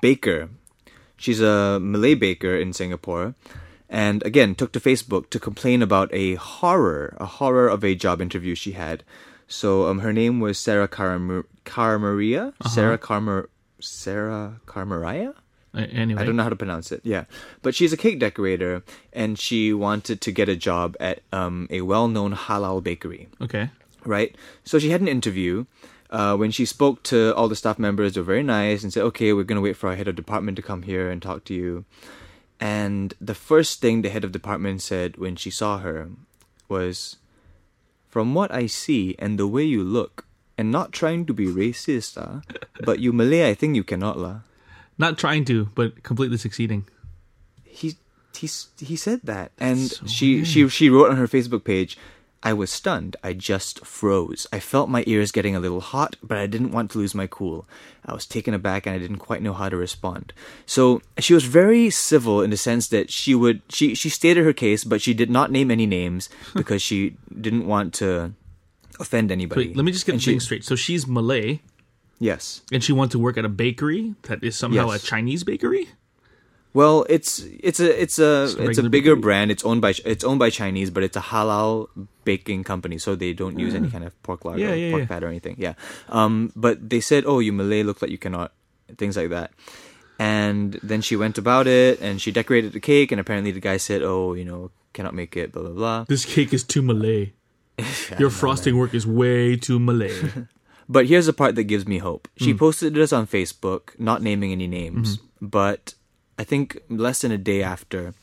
baker she's a Malay baker in Singapore and again took to Facebook to complain about a horror, a horror of a job interview she had. So um, her name was Sarah Carmar- Carmaria, Sarah Carmar, Sarah Carmaria. Anyway, I don't know how to pronounce it. Yeah, but she's a cake decorator, and she wanted to get a job at um, a well-known halal bakery Okay, right? So she had an interview. Uh, when she spoke to all the staff members, they were very nice and said, "Okay, we're gonna wait for our head of department to come here and talk to you." And the first thing the head of department said when she saw her was, "From what I see and the way you look, and not trying to be racist, ah, but you Malay, I think you cannot lah." not trying to, but completely succeeding. He he he said that, and so she weird. she she wrote on her Facebook page. I was stunned. I just froze. I felt my ears getting a little hot, but I didn't want to lose my cool. I was taken aback and I didn't quite know how to respond. So she was very civil in the sense that she would she she stated her case, but she did not name any names because she didn't want to offend anybody. Wait, let me just get And the straight. So she's Malay, Yes. and she wants to work at a bakery that is somehow Yes. a Chinese bakery. Well, it's it's a it's a a it's a bigger bakery. brand. It's owned by it's owned by Chinese, but it's a halal baking company, so they don't use any kind of pork lard Yeah, or yeah, pork yeah. fat or anything. Yeah. Um, but they said, "Oh, you Malay look like you cannot," things like that. And then she went about it, and she decorated the cake, and apparently the guy said, "Oh, you know, cannot make it." Blah blah blah. This cake is too Malay. [LAUGHS] Your frosting work is way too Malay. [LAUGHS] But here's the part that gives me hope. She Hmm. posted this on Facebook, not naming any names, Mm-hmm. but I think less than a day after,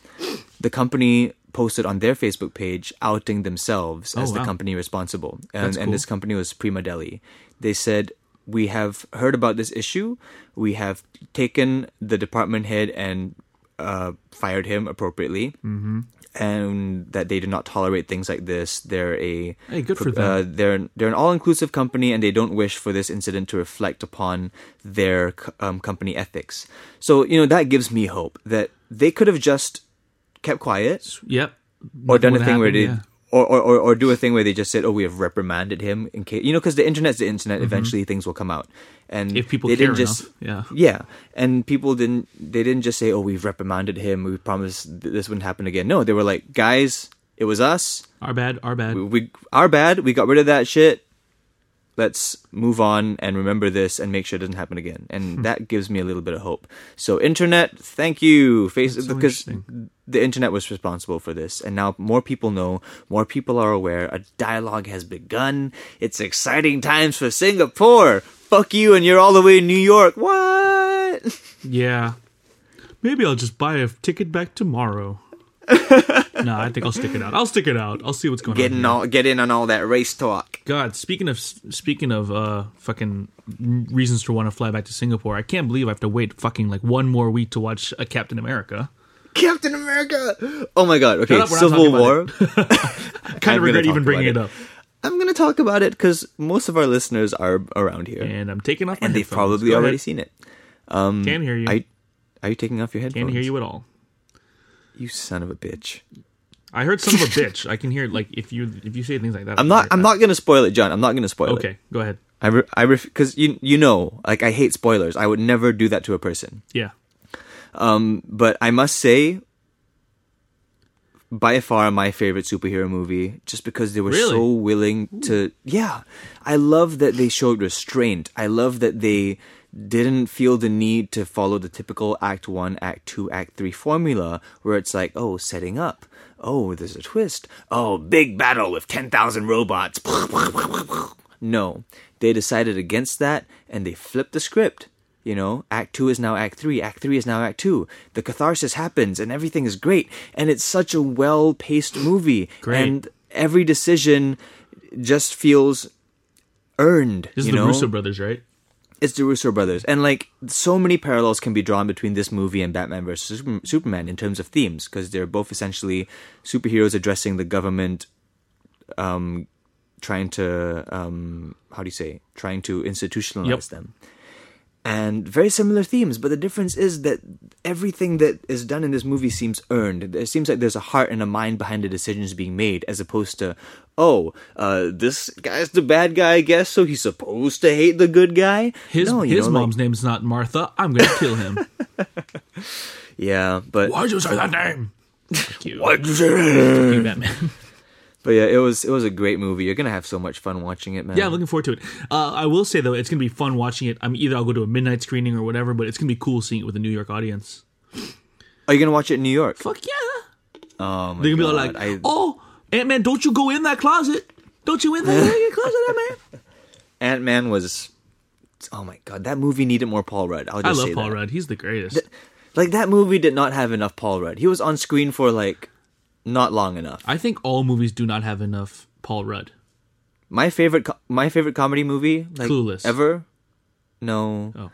the company posted on their Facebook page outing themselves Oh, as the company responsible. And, That's and this company was Prima Deli. They said, We have heard about this issue. We have taken the department head and uh, fired him appropriately. Mm-hmm. And that they do not tolerate things like this. They're a Hey, good for uh, them. they're they're an all-inclusive company and they don't wish for this incident to reflect upon their um, company ethics. So you know that gives me hope that they could have just kept quiet yep. or done a thing where they. yeah. Or, or, or, or do a thing where they just said, "Oh, we have reprimanded him." In case you know, because the internet's the internet. Eventually, things will come out, and Mm-hmm. If people they care didn't just enough, yeah. yeah, and people didn't. They didn't just say, "Oh, we've reprimanded him. We promised th- this wouldn't happen again." No, they were like, "Guys, it was us Our bad, our bad. we, we our bad. We got rid of that shit. Let's move on and remember this and make sure it doesn't happen again. Hmm. And that gives me a little bit of hope. So internet, thank you, face That's so because the internet was responsible for this, and now more people know, more people are aware. A dialogue has begun. It's exciting times for Singapore. Fuck you, and you're all the way in New York. What? [LAUGHS] Yeah. Maybe I'll just buy a ticket back tomorrow. [LAUGHS] no, I think I'll stick it out. I'll stick it out. I'll see what's going on. Getting all get in on all that race talk. God, speaking of speaking of uh fucking reasons to want to fly back to Singapore, I can't believe I have to wait fucking like one more week to watch a Captain America. Captain America. Oh my god. Okay, up, Civil War. [LAUGHS] I kind of regret even bringing it about up. I'm gonna talk about it because most of our listeners are around here, And I'm taking off my and they've headphones. probably Go already ahead. seen it. Can't hear you. Are, are you taking off your headphones? Can't hear you at all. You son of a bitch. I heard son of a bitch. I can hear like if you if you say things like that. I'm not. I'm hear not gonna spoil it, John. I'm not gonna spoil that. it. Okay, go ahead. I. Re- I because you you know like I hate spoilers. I would never do that to a person. Yeah. Um, but I must say, by far my favorite superhero movie, just because they were Really? so willing to. Yeah, I love that they showed restraint. I love that they didn't feel the need to follow the typical Act One, Act Two, Act Three formula, where it's like, oh, setting up. Oh, there's a twist. Oh, big battle with ten thousand robots. [LAUGHS] No, they decided against that, and they flipped the script. You know, Act Two is now Act Three. Act Three is now Act Two. The catharsis happens, and everything is great. And it's such a well-paced movie, Great. and every decision just feels earned. This is the know? Russo brothers, right? It's the Russo brothers, and like so many parallels can be drawn between this movie and Batman versus Superman in terms of themes, because they're both essentially superheroes addressing the government, um, trying to um, how do you say, trying to institutionalize Yep. them, and very similar themes. But the difference is that everything that is done in this movie seems earned. It seems like there's a heart and a mind behind the decisions being made, as opposed to, oh, uh, this guy's the bad guy, I guess, so he's supposed to hate the good guy. His No, his know, like- mom's name's not Martha. I'm gonna kill him. [LAUGHS] Yeah, but Why'd you say that name? You. Why'd you say that? you, Batman. [LAUGHS] But yeah, it was it was a great movie. You're gonna have so much fun watching it, man. Yeah, looking forward to it. Uh, I will say though, it's gonna be fun watching it. I mean, either I'll go to a midnight screening or whatever, but it's gonna be cool seeing it with a New York audience. Are you gonna watch it in New York? Fuck yeah! Oh They're gonna be all like, I- "Oh, Ant Man, don't you go in that closet? Don't you in that [LAUGHS] closet, Ant Man?" Ant Man was. Oh my god, that movie needed more Paul Rudd. I'll I just love say Paul that. Rudd. He's the greatest. Like that movie did not have enough Paul Rudd. He was on screen for like not long enough. I think all movies do not have enough Paul Rudd. My favorite, co- my favorite comedy movie, like Clueless. ever. No, Oh,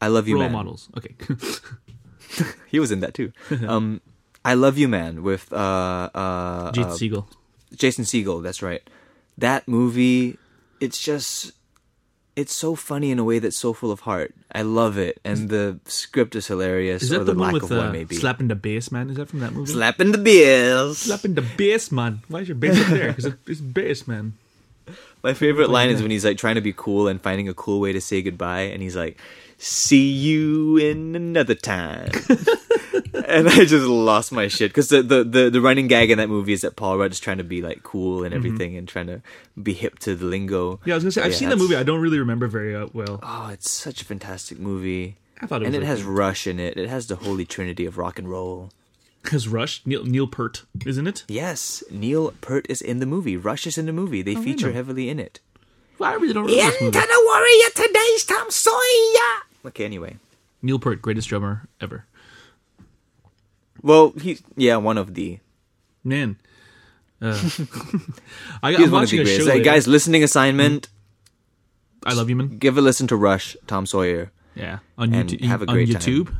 I love you, role man. models. Okay. [LAUGHS] [LAUGHS] He was in that too. um, I Love You Man with uh uh, Jason uh Segel. Jason Segel, that's right. That movie, it's just it's so funny in a way that's so full of heart. I love it, and the script is hilarious. Is that the, the one with of uh, one, maybe. slapping the bass man? Is that from that movie? Slapping the beers. slapping the bass man. Why is your bass up there? Because it's bass man. My favorite line is when he's like trying to be cool and finding a cool way to say goodbye, and he's like, "See you in another time." [LAUGHS] and I just lost my shit because the, the, the, the running gag in that movie is that Paul Rudd is trying to be like cool and everything and trying to be hip to the lingo. Mm-hmm. Yeah, I was gonna say I've Yeah, seen the movie. I don't really remember very uh, well. Oh, it's such a fantastic movie. I thought it was and it has. Rush in it. It has the holy trinity of rock and roll. Because Rush, Neil, Neil Peart, isn't it? Yes, Neil Peart is in the movie. Rush is in the movie. They feature heavily in it. Well, I really don't remember movie. the warrior today's Tom Sawyer. Okay, anyway. Neil Peart, greatest drummer ever. Well, he's yeah, one of the. Man, uh, [LAUGHS] I, He's I'm one of watching the a show. greatest. Hey, guys, listening assignment. I love you, man. Give a listen to Rush, Tom Sawyer. Yeah, on YouTube. have a great time. YouTube.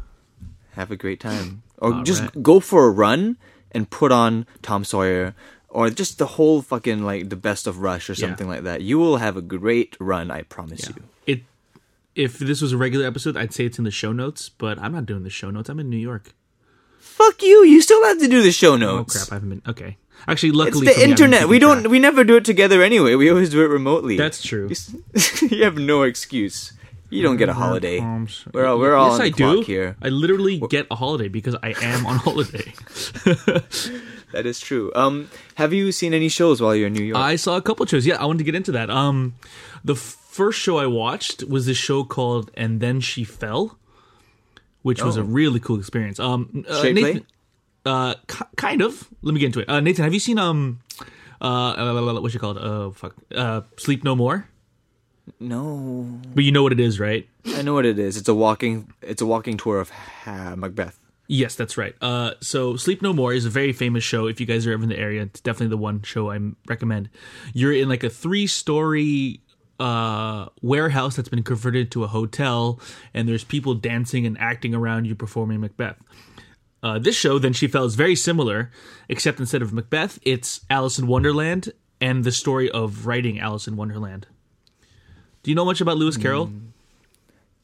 Have a great time, or All just right. go for a run and put on Tom Sawyer, or just the whole fucking like the best of Rush or Yeah. something like that. You will have a great run, I promise you. It. If this was a regular episode, I'd say it's in the show notes, but I'm not doing the show notes. I'm in New York. Fuck you! You still have to do the show oh, notes. Oh crap! I haven't been. Okay, actually, luckily, It's the for me, internet. We don't. We never do it together anyway. We always do it remotely. That's true. [LAUGHS] You have no excuse. You don't get a holiday. We're all, we're all yes, on I clock do. here. I literally get a holiday because I am on [LAUGHS] holiday. [LAUGHS] That is true. Um, have you seen any shows while you're in New York? I saw a couple shows. Yeah, I wanted to get into that. Um, the first show I watched was this show called "And Then She Fell," which was Oh. a really cool experience. Um, uh, Straight Nathan, play? uh, ki- kind of. Let me get into it. Uh, Nathan, have you seen um, uh, uh what you call it? Oh fuck, uh, Sleep No More. No, But you know what it is, right? I know what it is. It's a walking. It's a walking tour of ha- Macbeth. Yes, that's right. Uh, so Sleep No More is a very famous show. If you guys are ever in the area, it's definitely the one show I recommend. You're in like a three-story uh, warehouse that's been converted to a hotel, and there's people dancing and acting around you performing Macbeth. Uh, this show, then she fell, is very similar, except instead of Macbeth, it's Alice in Wonderland and the story of writing Alice in Wonderland. Do you know much about Lewis Carroll?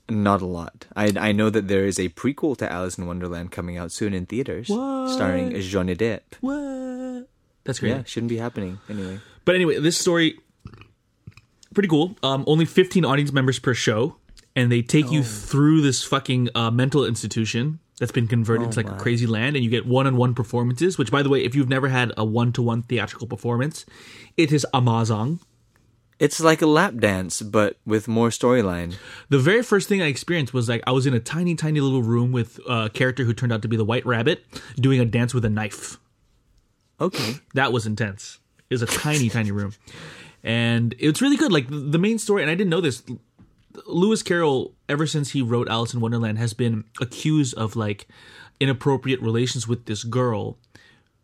Not a lot. I I know that there is a prequel to Alice in Wonderland coming out soon in theaters, What? starring Johnny Depp. What? That's great. Yeah, shouldn't be happening anyway. But anyway, this story pretty cool. Um, only 15 audience members per show, and they take you through this fucking uh, mental institution that's been converted to like a crazy land, and you get one-on-one performances. Which, by the way, if you've never had a one-to-one theatrical performance, it is amazing. It's like a lap dance, but with more storyline. The very first thing I experienced was like I was in a tiny, tiny little room with a character who turned out to be the White Rabbit doing a dance with a knife. Okay. That was intense. It was a tiny, tiny room, and it's really good. Like the main story, and I didn't know this. Lewis Carroll, ever since he wrote Alice in Wonderland, has been accused of like inappropriate relations with this girl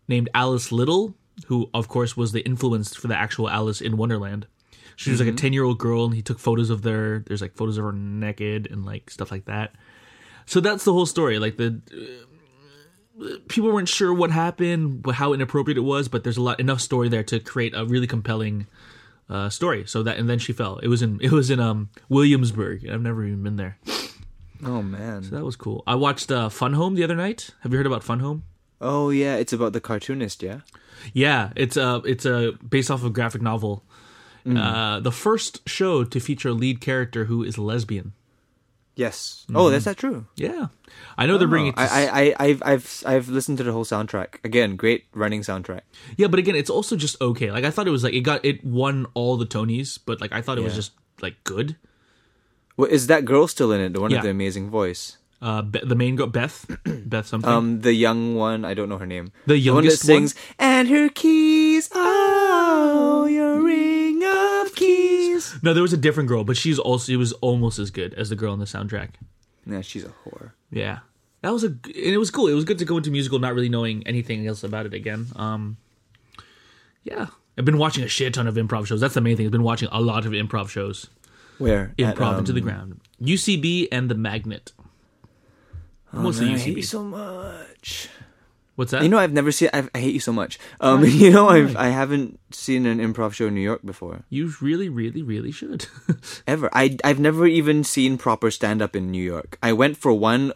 named Alice Liddell, who of course was the influence for the actual Alice in Wonderland. She was like a ten year old girl, and he took photos of their. There's like photos of her naked and like stuff like that. So that's the whole story. Like the people weren't sure what happened, how inappropriate it was, but there's a lot enough story there to create a really compelling uh, story. So that and then she fell. It was in it was in um Williamsburg. I've never even been there. Oh man. So that was cool. I watched uh, Fun Home the other night. Have you heard about Fun Home? Oh yeah, it's about the cartoonist, yeah. Yeah, it's a it's a based off of a graphic novel. Uh, the first show to feature a lead character who is lesbian. Yes. Oh, that's that true. Yeah, I know they're bringing it. To, Oh, I, I, I, I've, I've, I've listened to the whole soundtrack. Again, great running soundtrack. yeah, but again, it's also just okay. Like I thought it was like it got it won all the Tonys, but like I thought it was just like good. Well, is that girl still in it? The one Yeah. with the amazing voice. Uh, Be- the main girl, Beth, [CLEARS THROAT] Beth something. Um, the young one. I don't know her name. The one that youngest one? sings. And her keys. No, there was a different girl, but she's also it was almost as good as the girl in the soundtrack. Yeah, she's a whore. Yeah, that was a and it was cool. It was good to go into musical not really knowing anything else about it again. Um, yeah, I've been watching a shit ton of improv shows. That's the main thing. I've been watching a lot of improv shows. Where? Improv At, into the um, ground. UCB and the Magnet. Oh, Mostly man, I hate UCB. so much. What's that? You know, I've never seen. I've, I hate you so much. Um, [LAUGHS] you know, I've I haven't seen an improv show in New York before you really, really, really should. [LAUGHS] ever. I I've never even seen proper stand up in New York. I went for one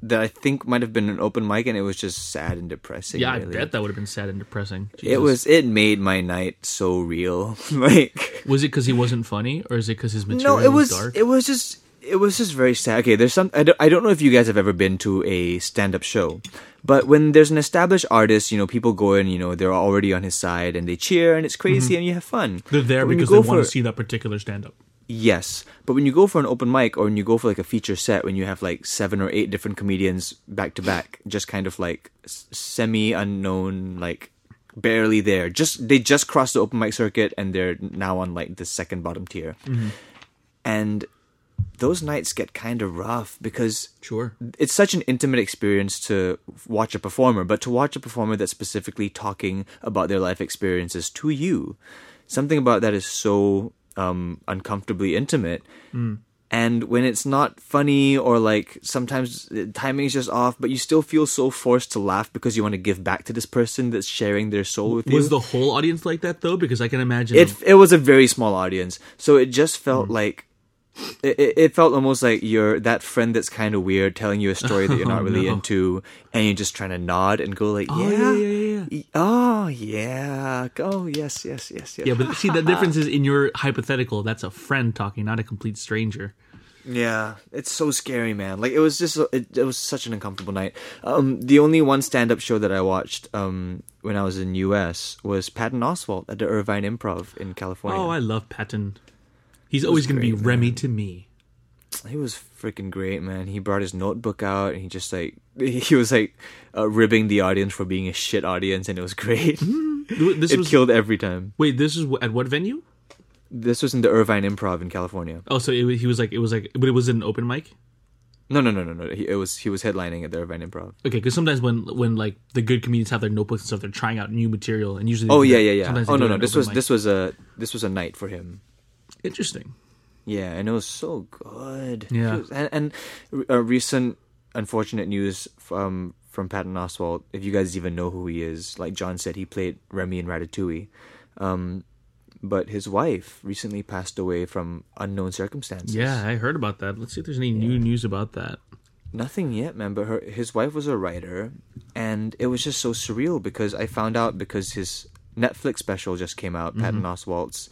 that I think might have been an open mic, and it was just sad and depressing. yeah, I bet that would have been sad and depressing. It was. It made my night so real. [LAUGHS] like Was it because he wasn't funny, or is it because his material no, it was. dark? It was just. It was just very sad. Okay, there's some. I don't, I don't know if you guys have ever been to a stand-up show, but when there's an established artist, you know, people go in, you know, they're already on his side and they cheer and it's mhm. crazy and you have fun. They're there But when you because they want to see that particular stand-up. Yes, but when you go for an open mic or when you go for like a feature set, when you have like seven or eight different comedians back to back, just kind of like semi unknown, like barely there. Just they just crossed the open mic circuit and they're now on like the second bottom tier, mm-hmm. and those nights get kind of rough because Sure. it's such an intimate experience to watch a performer, but to watch a performer that's specifically talking about their life experiences to you, something about that is so um, uncomfortably intimate. And when it's not funny or like sometimes the timing is just off, but you still feel so forced to laugh because you want to give back to this person that's sharing their soul with you. Was the whole audience like that though? Because I can imagine. it it was a very small audience, so it just felt like it, it, it felt almost like you're that friend that's kind of weird telling you a story that you're not really [LAUGHS] no. into, and you're just trying to nod and go like, Oh, yeah, yeah, yeah, oh yeah, oh yes, yes, yes, yes. yeah, but see, the [LAUGHS] difference is in your hypothetical. That's a friend talking, not a complete stranger. Yeah, it's so scary, man. Like it was just it, it was such an uncomfortable night. Um, the only one stand up show that I watched um when I was in US was Patton Oswalt at the Irvine Improv in California. Oh, I love Patton. He's always going to be great, Remy to me. He was freaking great, man. He brought his notebook out and he just like [LAUGHS] he was like uh, ribbing the audience for being a shit audience, and it was great. [LAUGHS] This it was killed every time. wait. This is at what venue? This was in the Irvine Improv in California. Oh, so it, he was like it was like, but it was in an open mic. No, no, no, no, no. He, it was he was headlining at the Irvine Improv. Okay, because sometimes when when like the good comedians have their notebooks and stuff, they're trying out new material, and usually. Oh yeah, yeah, yeah. Oh no, no. This was mic. this was a this was a night for him. Interesting. Yeah, and it was so good. Yeah. Was- and, and a recent unfortunate news from from Patton Oswalt. If you guys even know who he is, like John said, he played Remy in Ratatouille. Um, but his wife recently passed away from unknown circumstances. Yeah, I heard about that. Let's see if there's any new news about that. Nothing yet, man. But her his wife was a writer, and it was just so surreal because I found out because his Netflix special just came out, Patton Oswalt's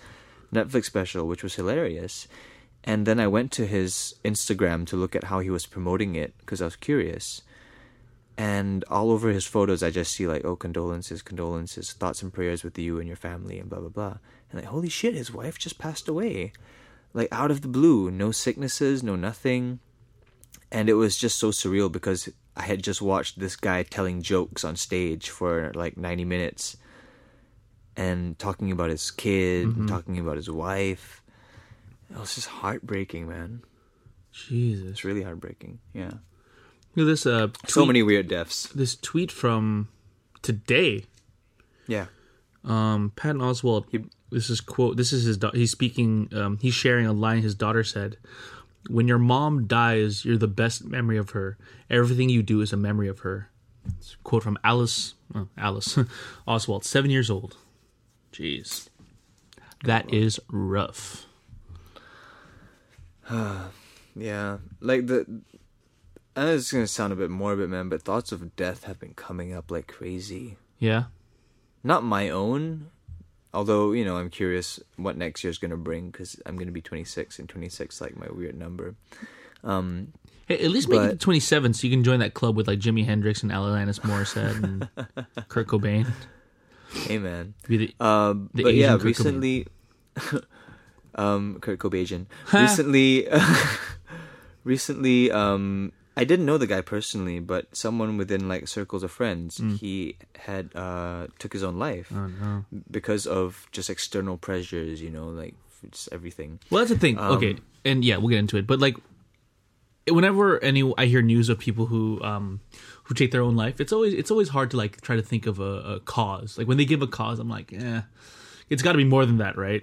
Netflix special, which was hilarious. And then I went to his Instagram to look at how he was promoting it because I was curious. And all over his photos, I just see like, oh, condolences, condolences, thoughts and prayers with you and your family, and blah blah blah. And like, holy shit, his wife just passed away, like out of the blue, no sicknesses, no nothing and it was just so surreal because I had just watched this guy telling jokes on stage for like 90 minutes and talking about his kid, and talking about his wife. It was just heartbreaking, man. Jesus, It's really heartbreaking. Yeah. look at this. Uh, So many weird deaths. This tweet from today. Yeah. Um, Patton Oswalt. He- this is quote. This is his. Da- he's speaking. Um, he's sharing a line his daughter said. When your mom dies, you're the best memory of her. Everything you do is a memory of her. It's a quote from Alice. Oh, Alice [LAUGHS] Oswalt, seven years old. Jeez, that is rough. [SIGHS] Yeah. Like the. I know it's gonna sound a bit morbid, man, but thoughts of death have been coming up like crazy. Yeah. Not my own, although you know I'm curious what next year's gonna bring because I'm gonna be 26 and 26 like my weird number. Um, Hey, at least make it to 27 so you can join that club with like Jimi Hendrix and Alanis Morissette and [LAUGHS] Kurt Cobain. Hey man. Be the- Um, The but yeah, Asian Cobain. recently, [LAUGHS] um, Kurt Cobain. [LAUGHS] recently, [LAUGHS] recently, um, I didn't know the guy personally, but someone within like circles of friends, he had uh took his own life oh no. because of just external pressures. You know, like it's everything. Well, that's the thing. Um, okay, and yeah, we'll get into it. But like, whenever any I hear news of people who um who take their own life, it's always it's always hard to like try to think of a, a cause. Like when they give a cause, I'm like, eh, it's got to be more than that, right?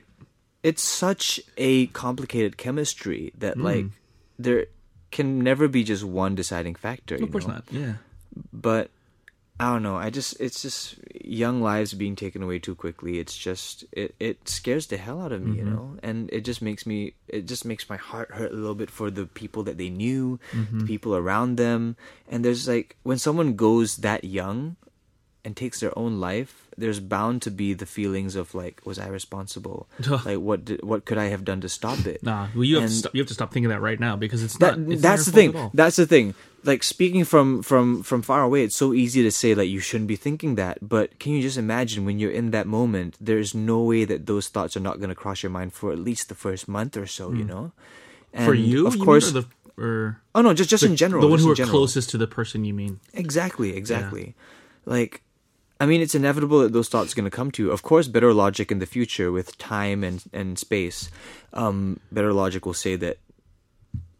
it's such a complicated chemistry that Hmm. like there can never be just one deciding factor. you Of course know? not. Yeah. But I don't know. I just it's just young lives being taken away too quickly. It's just it it scares the hell out of me, you mm-hmm. know. And it just makes me it just makes my heart hurt a little bit for the people that they knew, the mm-hmm. people around them. And there's like when someone goes that young and takes their own life, there's bound to be the feelings of like was I responsible? like what did, what could I have done to stop it? Nah, well, you have to And- stop, you have to stop thinking that right now because it's that, not. It's that's the thing fault at all. that's the thing like speaking from from from far away it's so easy to say like you shouldn't be thinking that but can you just imagine when you're in that moment there's no way that those thoughts are not going to cross your mind for at least the first month or so you know and Hmm. For you, of you course or, the, or oh no just just in general the one who are general. closest to the person you mean. Exactly, exactly. Like, I mean, it's inevitable that those thoughts are going to come to you. Of course, better logic in the future with time and and space, um, better logic will say that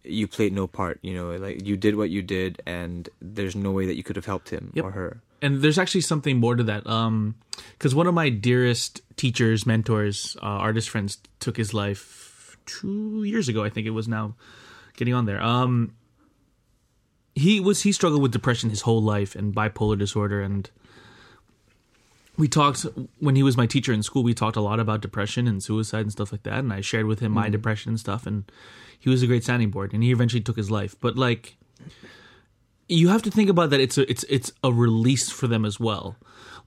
you played no part. You know, like you did what you did, and there's no way that you could have helped him Yep. or her. and there's actually something more to that um because one of my dearest teachers mentors uh, artist friends took his life two years ago i think it was now getting on there um he was he struggled with depression his whole life and bipolar disorder and we talked when he was my teacher in school we talked a lot about depression and suicide and stuff like that and i shared with him my mm-hmm. depression and stuff and he was a great sounding board and he eventually took his life. But like you have to think about that it's a it's it's a release for them as well.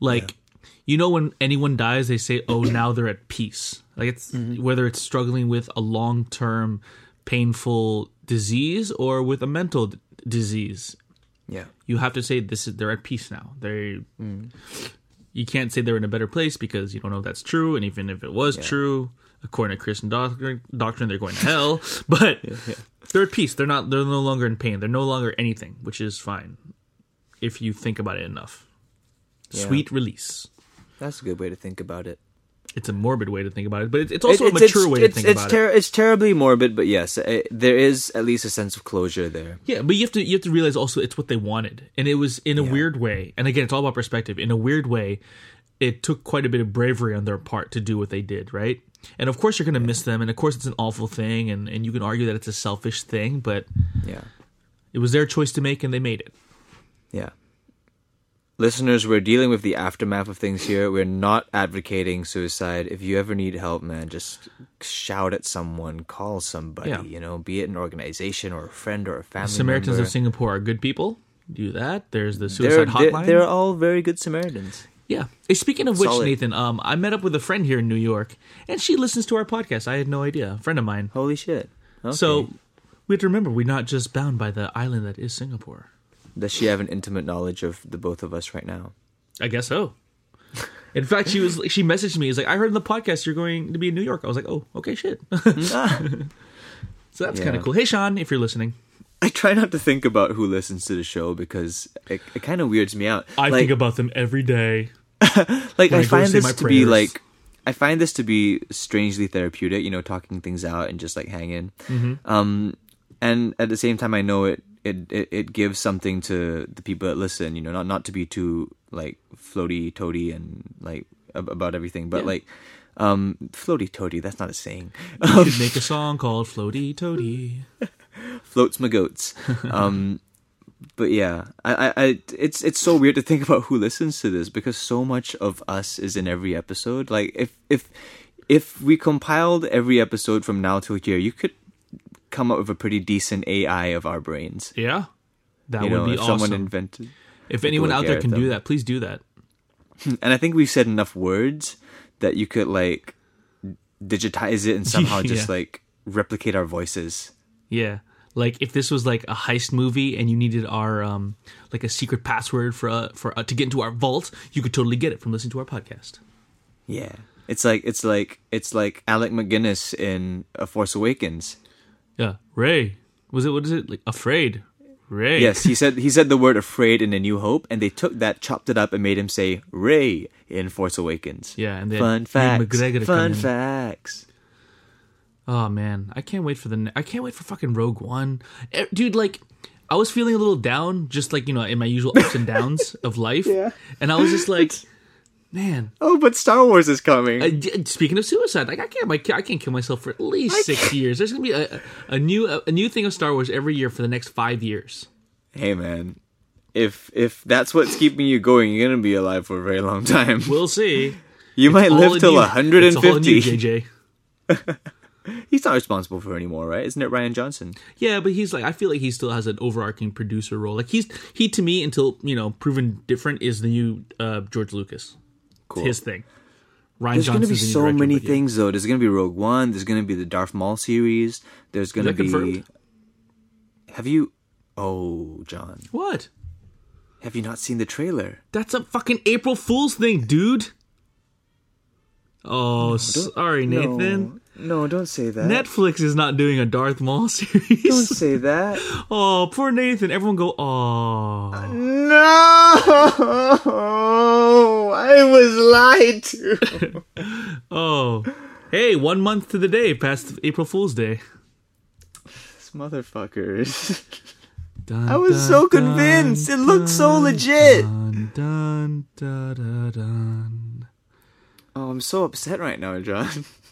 Like you know when anyone dies they say oh now they're at peace. Like it's mm-hmm. whether it's struggling with a long-term painful disease or with a mental d- disease. Yeah, you have to say this is they're at peace now. They mm. You can't say they're in a better place because you don't know if that's true and even if it was true according to christian doctrine, doctrine they're going to hell. [LAUGHS] But they're at peace. They're not they're no longer in pain. They're no longer anything which is fine if you think about it enough. Sweet release. That's a good way to think about it. It's a morbid way to think about it but it's, it's also It- a mature way to it's, think it's about ter- it It's terribly morbid, but yes, it, there is at least a sense of closure there. Yeah, but you have to you have to realize also it's what they wanted, and it was in a weird way. And again, it's all about perspective. In a weird way, it took quite a bit of bravery on their part to do what they did, right? And of course, you're going to miss them, and of course, it's an awful thing, and and you can argue that it's a selfish thing, but Yeah. it was their choice to make, and they made it. Yeah. Listeners, we're dealing with the aftermath of things here. We're not advocating suicide. If you ever need help, man, just shout at someone, call somebody, Yeah. you know, be it an organization or a friend or a family The Samaritans member. of Singapore are good people. Do that. There's the they're, suicide they're, hotline. they're all very good Samaritans. Yeah. Hey, speaking of which, Solid. Nathan, um, I met up with a friend here in New York, and she listens to our podcast. I had no idea. A friend of mine. Holy shit. Okay. So we have to remember we're not just bound by the island that is Singapore. Does she have an intimate knowledge of the both of us right now? I guess so. In fact, she was she messaged me. She's like, "I heard in the podcast you're going to be in New York." I was like, "Oh, okay, shit." [LAUGHS] so that's kind of cool. Hey, Sean, if you're listening, I try not to think about who listens to the show because it, it kind of weirds me out. I like, think about them every day. [LAUGHS] like I I find this to be like I find this to be strangely therapeutic, you know, talking things out and just like hanging. Mm-hmm. Um, and at the same time, I know it, it it it gives something to the people that listen, you know, not not to be too like floaty toady and like ab- about everything, but Yeah. like um floaty toady. That's not a saying. You [LAUGHS] could make a song called "Floaty Toady." [LAUGHS] floats my goats. [LAUGHS] Um, but yeah, I, I, I, it's it's so weird to think about who listens to this because so much of us is in every episode. Like if if if we compiled every episode from now till here, you could come up with a pretty decent AI of our brains. Yeah, that you would know, be if awesome. someone invented. if anyone out there can do that, please do that. [LAUGHS] And I think we've said enough words that you could like digitize it and [LAUGHS] somehow just like replicate our voices. Yeah. Like if this was like a heist movie and you needed our um like a secret password for uh, for uh, to get into our vault, you could totally get it from listening to our podcast. Yeah. It's like it's like it's like Alec McGuinness in A Force Awakens. Yeah, Ray. Was it what is it like? Afraid, Ray. Yes, he said he said the word afraid in A New Hope, and they took that, chopped it up, and made him say Ray in Force Awakens. Yeah, and then fun facts. Fun facts. Oh man, I can't wait for the. ne- I can't wait for fucking Rogue One, Eh, dude. Like, I was feeling a little down, just like you know, in my usual ups and downs [LAUGHS] of life. Yeah. And I was just like, man. Oh, but Star Wars is coming. Uh, d- speaking of suicide, like I can't, I can't, I can't kill myself for at least six years. There's gonna be a, a new, a, new thing of Star Wars every year for the next five years. hey, man, if if that's what's keeping you going, you're gonna be alive for a very long time. We'll [LAUGHS] see. You might live till you. 150. It's all in you, JJ. [LAUGHS] He's not responsible for anymore, right? Isn't it Rian Johnson? Yeah, but he's like I feel like he still has an overarching producer role. Like he's he to me until you know proven different is the new uh, George Lucas. Cool. His thing. Ryan There's going to be Johnson's the new so many but yeah. things, though. There's going to be Rogue One. There's going to be the Darth Maul series. There's going to be. confirmed? Have you? Oh, John, What? have you not seen the trailer? That's a fucking April Fool's thing, dude. Oh, sorry, Nathan. No, no, don't say that. Netflix is not doing a Darth Maul [LAUGHS] series. Don't say that. Oh, poor Nathan. Everyone go, oh. no, I was lied to. [LAUGHS] Oh. Hey, one month to the day past April Fool's Day. These motherfuckers. Dun, I was dun, so dun, convinced. It looked so legit. Dun, dun, dun, dun, dun. Oh, I'm so upset right now, John. [LAUGHS]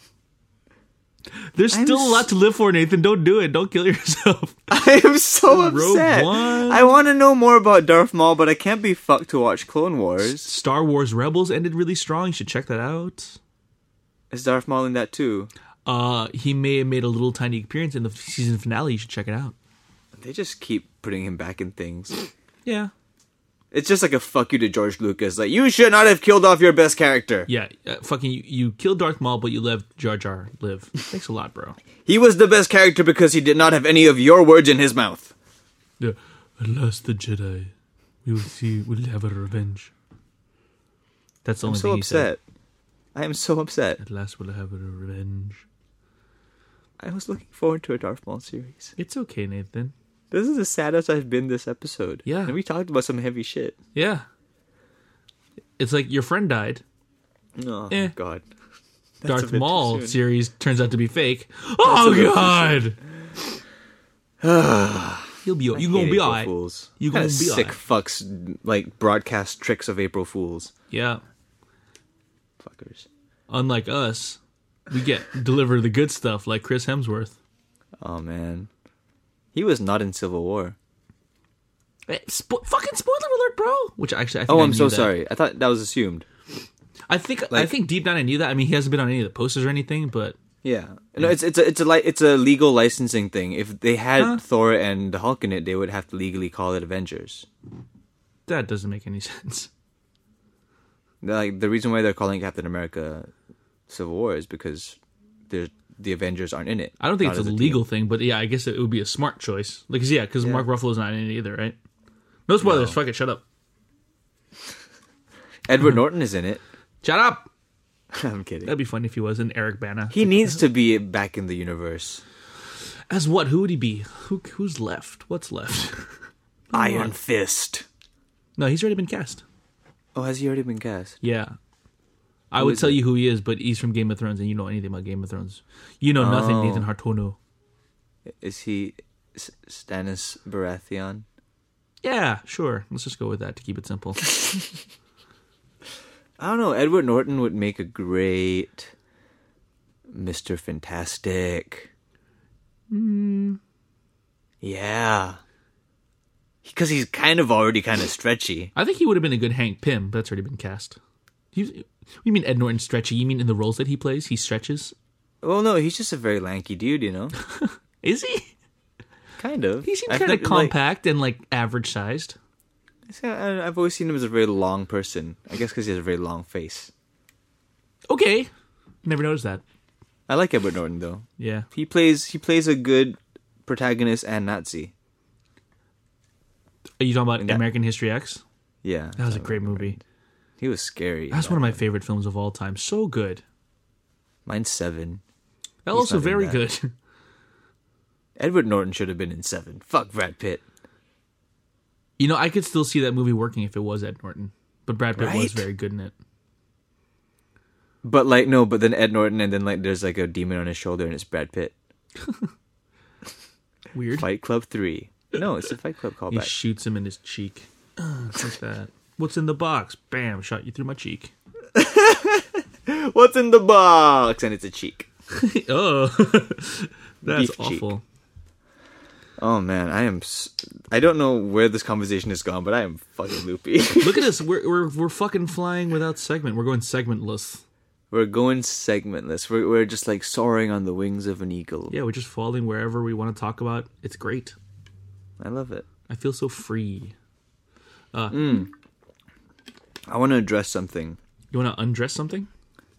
There's I'm still a lot to live for, Nathan. Don't do it. Don't kill [LAUGHS] yourself. I am so upset. I want to know more about Darth Maul, but I can't be fucked to watch Clone Wars. Star Wars Rebels ended really strong. You should check that out. Is Darth Maul in that too? Uh, he may have made a little tiny appearance in the season finale. You should check it out. They just keep putting him back in things. Yeah. It's just like a fuck you to George Lucas. Like you should not have killed off your best character. Yeah. Uh, fucking, you, you killed Darth Maul, but you left Jar Jar live. [LAUGHS] Thanks a lot, bro. He was the best character because he did not have any of your words in his mouth. Yeah. At last, the Jedi. We will see. We'll have a revenge. That's the I'm only so thing he said. upset. I am so upset. At last, we'll have a revenge. I was looking forward to a Darth Maul series. It's okay, Nathan. This is the saddest I've been this episode. Yeah. And we talked about some heavy shit. Yeah. It's like your friend died. Oh, Eh. God. That's Darth Maul series turns out to be fake. Oh a bit too God! [SIGHS] You'll be. You gonna be April alright. Fools. You gonna be sick fucks like broadcast tricks of April Fools. Yeah. Fuckers. Unlike us, we get deliver the good stuff like Chris Hemsworth. Oh man, he was not in Civil War. Eh, spo- fucking spoiler alert, bro. Which actually, I think Oh, I I'm so that. sorry. I thought that was assumed. I think I think deep down I knew that. I mean, he hasn't been on any of the posters or anything, but Yeah, no, it's it's a it's a li- it's a legal licensing thing. If they had Huh? Thor and the Hulk in it, they would have to legally call it Avengers. that doesn't make any [LAUGHS] sense. Like the reason why they're calling Captain America Civil War is because there's the Avengers aren't in it. I don't think it's a legal thing, but yeah, I guess it would be a smart choice. Like, 'cause, yeah, because Yeah. Mark Ruffalo's not in it either, right? No spoilers. No. Fuck it. Shut up. [LAUGHS] Edward Norton is in it. Shut up. [LAUGHS] I'm kidding. That'd be fun if he was. And Eric Bana. He needs to be back in the universe. As what? Who would he be? Who who's left? What's left? [LAUGHS] Iron Fist. no, he's already been cast. Oh, has he already been cast? Yeah. I would tell it? you who he is, but he's from Game of Thrones, and you know anything about Game of Thrones. You know nothing, Oh. Nathan Hartono. Is he S- Stannis Baratheon? Yeah, sure. Let's just go with that to keep it simple. [LAUGHS] I don't know. Edward Norton would make a great Mister Fantastic. Hmm. Yeah, because he's kind of already kind of stretchy. I think he would have been a good Hank Pym, but that's already been cast. He's, you mean Ed Norton stretchy? You mean in the roles that he plays, he stretches? Well, no, he's just a very lanky dude, you know. [LAUGHS] Is he? Kind of. He seems kind of never- like- compact and like average sized. I've always seen him as a very long person. I guess because he has a very long face. Okay, never noticed that. I like Edward Norton though. Yeah, He plays he plays a good protagonist and Nazi. are you talking about that- American History X? Yeah, That was a great movie. He was scary. That's one of my favorite films of all time. So good. Mine's seven. That He's also very that. good. [LAUGHS] Edward Norton should have been in seven. Fuck Brad Pitt. You know, I could still see that movie working if it was Ed Norton, but Brad Pitt Right? was very good in it. But like no, but then Ed Norton and then like there's like a demon on his shoulder and it's Brad Pitt. [LAUGHS] Weird. Fight Club three. No, it's a Fight Club callback. He shoots him in his cheek. [SIGHS] like that. What's in the box? Bam! Shot you through my cheek. [LAUGHS] What's in the box? And it's a cheek. [LAUGHS] oh, [LAUGHS] that's Beef cheek. awful. Oh man, I am. s- I don't know where this conversation has gone, but I am fucking loopy. Look at us. We're we're we're fucking flying without segment. We're going segmentless. we're going segmentless. We're we're just like soaring on the wings of an eagle. Yeah, we're just falling wherever we want to talk about. It's great. I love it. I feel so free. Uh, mm. I want to address something. You want to undress something?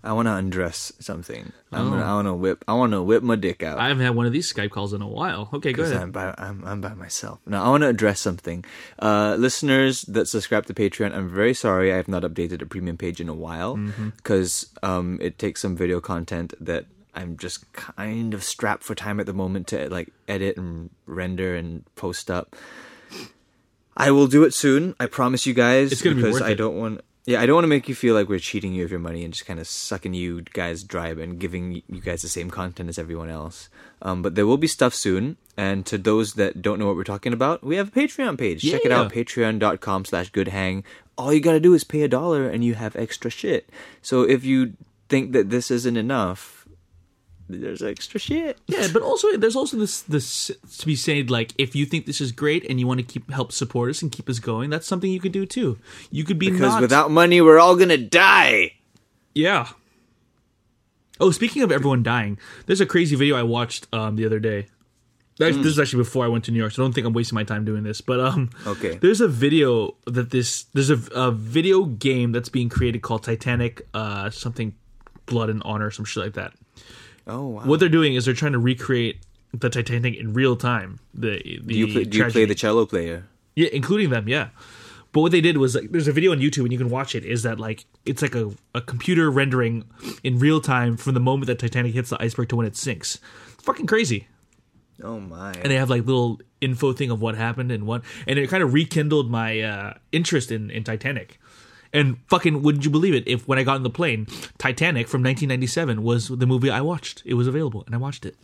I want to undress something. I'm Oh. gonna, I want to whip. I want to whip my dick out. I haven't had one of these Skype calls in a while. Okay, go ahead. I'm by I'm, I'm by myself. Now I want to address something. Uh, listeners that subscribe to Patreon, I'm very sorry I have not updated a premium page in a while Mm-hmm. because um, it takes some video content that I'm just kind of strapped for time at the moment to like edit and render and post up. I will do it soon. I promise you guys. It's gonna be because worth I it. don't want. Yeah, I don't want to make you feel like we're cheating you of your money and just kind of sucking you guys dry and giving you guys the same content as everyone else. Um, but there will be stuff soon. And to those that don't know what we're talking about, we have a Patreon page. Check it out, patreon.com slash goodhang. All you gotta do is pay a dollar and you have extra shit. So if you think that this isn't enough, there's extra shit. Yeah, but also there's also this this to be said like if you think this is great and you want to keep help support us and keep us going, that's something you could do too. You could be Because not without money, we're all gonna die. Yeah. Oh, speaking of everyone dying, there's a crazy video I watched um, the other day. Actually, This is actually before I went to New York, so I don't think I'm wasting my time doing this. But um, Okay. there's a video that this there's a, a video game that's being created called Titanic, uh, something Blood and Honor, some shit like that. Oh wow. What they're doing is they're trying to recreate the Titanic in real time. The, the do you play, do you play the cello player? Yeah, including them, yeah. But what they did was like there's a video on YouTube and you can watch it, is that like it's like a, a computer rendering in real time from the moment that Titanic hits the iceberg to when it sinks. It's fucking crazy. Oh my. And they have like little info thing of what happened and what and it kind of rekindled my uh interest in, in Titanic. And fucking wouldn't you believe it if when I got on the plane, Titanic from 1997 was the movie I watched. It was available and I watched it.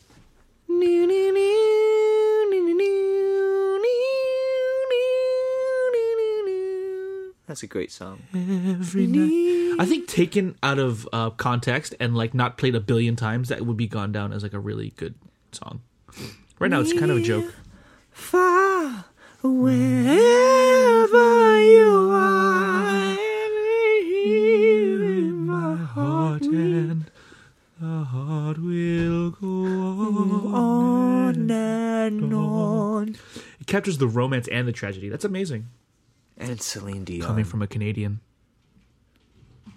That's a great song. Every night. I think taken out of uh, context and like not played a billion times, that would be gone down as like a really good song. Right now, it's kind of a joke. Far wherever you are, on. and on. It captures the romance and the tragedy. That's amazing. And Celine Dion Coming from a Canadian.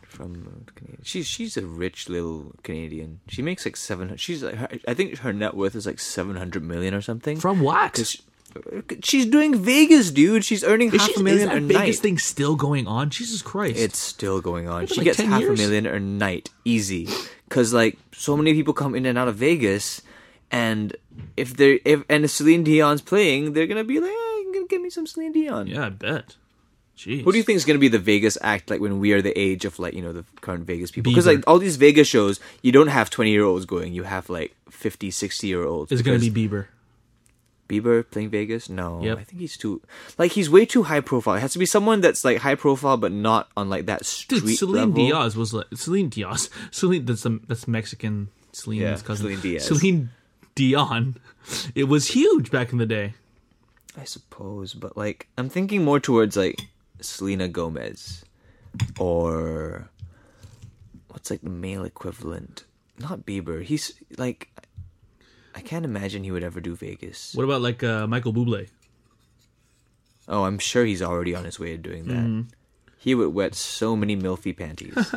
from uh, Canada. She's she's a rich little Canadian. She makes like seven. She's like her, I think her net worth is like seven hundred million or something. From what? she- she's doing Vegas, dude. She's earning Is, half she, a million is that a Vegas night. thing still going on? Jesus Christ. It's still going on. She like gets half years? a million a night, easy. Cause like so many people come in and out of Vegas, and if they're if and if Celine Dion's playing, they're gonna be like, eh, you gonna give me some Celine Dion. yeah, I bet. Jeez. Who do you think is going to be the Vegas act like when we are the age of like you know the current Vegas people? Because like all these Vegas shows, you don't have twenty year olds going. You have like 50, 60 year olds. It's going to be Bieber. Bieber playing Vegas. No, Yep. I think he's too like he's way too high profile. It has to be someone that's like high profile but not on like that street Dude, Celine level. Diaz was like Celine Diaz. [LAUGHS] Celine that's the that's Mexican Celine's Yeah, cousin. Celine Diaz. Celine Dion. It was huge back in the day. I suppose, but like I'm thinking more towards like Selena Gomez or what's like the male equivalent? Not Bieber. He's like I can't imagine he would ever do Vegas. What about like uh, Michael Bublé? Oh, I'm sure he's already on his way to doing that. Mm-hmm. He would wet so many milfy panties. [LAUGHS]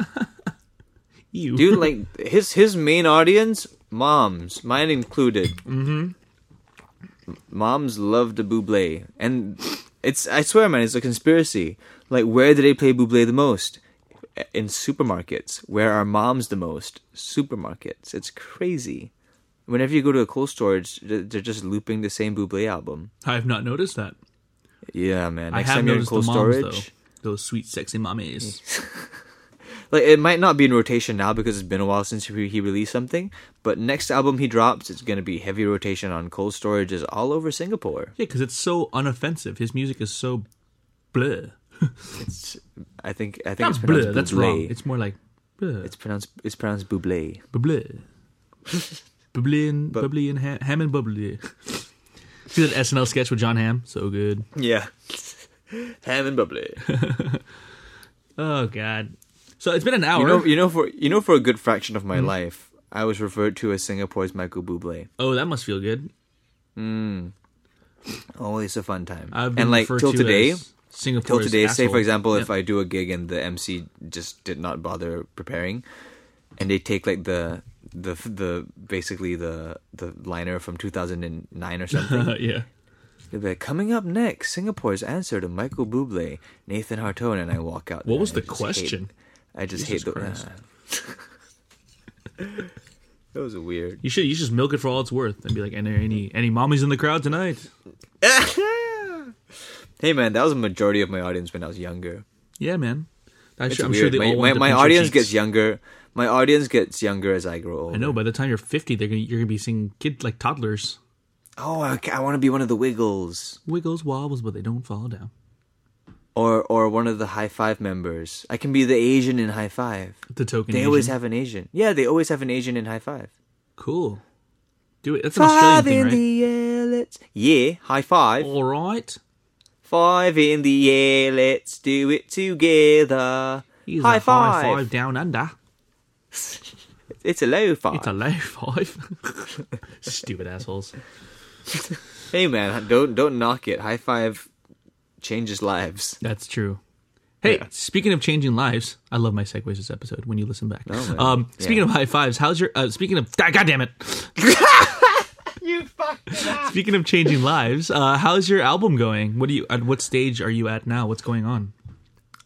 You Dude, like his his main audience, moms, mine included. Mm-hmm. Moms love the Buble, and it's I swear, man, it's a conspiracy. Like, where do they play Buble the most? In supermarkets. Where are moms the most? Supermarkets. It's crazy. Whenever you go to a cold storage, they're just looping the same Buble album. I have not noticed that. Yeah, man. I Next have time you're in noticed the cold moms storage, though. Those sweet, sexy mommies. [LAUGHS] like it might not be in rotation now because it's been a while since he he released something. But next album he drops, it's gonna be heavy rotation on cold storages all over Singapore. Yeah, because it's so unoffensive. His music is so bleh. [LAUGHS] It's I think I think Not it's pronounced bleh. That's wrong. It's more like bleh. It's pronounced it's pronounced Buble. Bublé. [LAUGHS] Bublé and But- bubbly and ha- ham and bubbly. See that SNL sketch with Jon Hamm? So good. Yeah. [LAUGHS] Ham and bubbly. [LAUGHS] Oh god. So it's been an hour. You know, you know, for you know, for a good fraction of my mm. life, I was referred to as Singapore's Michael Bublé. oh, that must feel good. Mm. Always a fun time. And like till to today, as Singapore's till today. Say for example, if I do a gig and the MC just did not bother preparing, and they take like the the the basically the the liner from two thousand and nine or something. [LAUGHS] yeah. Like, coming up next, Singapore's answer to Michael Bublé, Nathan Hartono, and I walk out. What was and I the hate- question? I just Jesus hate the. Christ. Uh, [LAUGHS] that was weird. You should you should just milk it for all it's worth and be like, any any any mommies in the crowd tonight? [LAUGHS] hey man, that was a majority of my audience when I was younger. Yeah, man. I'm sure, I'm weird. sure my my, my audience cheeks. gets younger. My audience gets younger as I grow older. I know. By the time you're 50, they're gonna you're gonna be seeing kids like toddlers. Oh, I, I want to be one of the Wiggles, Wiggles wobbles, but they don't fall down. or or one of the High Five members. I can be the Asian in High Five. The token. They always have an Asian. Yeah, they always have an Asian in High Five. cool. Do it. That's an Australian thing, right? the air, let's yeah, high five. All right. Five in the air, let's do it together. High five. high five down under. It's a low five. It's a low five. [LAUGHS] Stupid assholes. hey man, don't don't knock it. High five changes lives. That's true. Hey, Yeah. speaking of changing lives, I love my segues this episode when you listen back. Oh, um, speaking Yeah. of high fives, how's your? Uh, speaking of, ah, God damn it! [LAUGHS] You fucked. Speaking of changing lives, uh, how's your album going? What do you? At what stage are you at now? What's going on?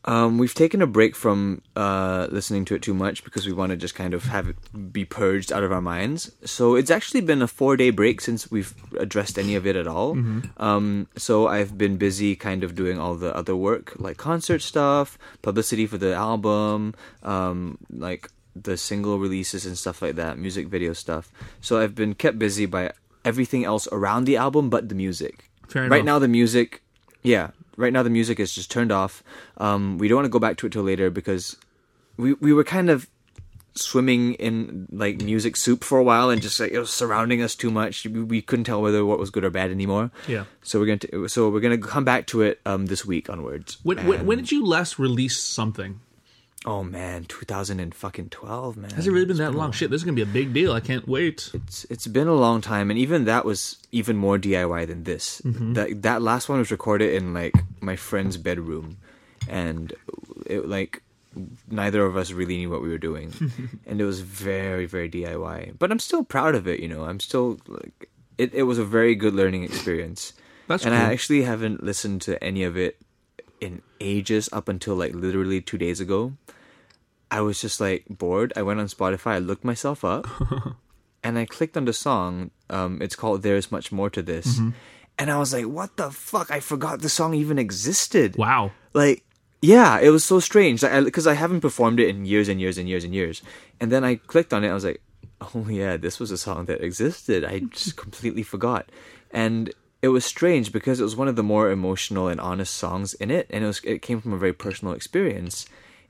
Um, we've taken a break from uh, listening to it too much because we want to just kind of have it be purged out of our minds. So it's actually been a four day break since we've addressed any of it at all. Um, so I've been busy kind of doing all the other work, like concert stuff, publicity for the album, um, like the single releases and stuff like that, music video stuff. So I've been kept busy by everything else around the album but the music. Fair right enough. now, the music, yeah, right now the music is just turned off. Um, we don't want to go back to it till later because we we were kind of swimming in like music soup for a while and just like it was surrounding us too much. We, we couldn't tell whether what was good or bad anymore. Yeah. So we're going to so we're going to come back to it um this week onwards. When, when, when did you last release something? Oh man, 2000 and fucking 12, man. Has it really been that long? Shit, this is gonna be a big deal. I can't wait. It's it's been a long time, and even that was even more DIY than this. Mm-hmm. That that last one was recorded in like my friend's bedroom, and it like neither of us really knew what we were doing, [LAUGHS] and it was very very DIY. But I'm still proud of it. You know, I'm still like it. It was a very good learning experience. That's and cool. I actually haven't listened to any of it in ages up until like literally two days ago. I was just like bored. I went on Spotify, I looked myself up, [LAUGHS] and I clicked on the song. Um, it's called "There's Much More to This," Mm-hmm. and I was like, "What the fuck?" I forgot the song even existed. Wow. Like, yeah, it was so strange. Like, because I, haven't performed it in years and years and years and years, and then I clicked on it. I was like, "Oh yeah, this was a song that existed." I just completely forgot, and it was strange because it was one of the more emotional and honest songs in it, and it was it came from a very personal experience.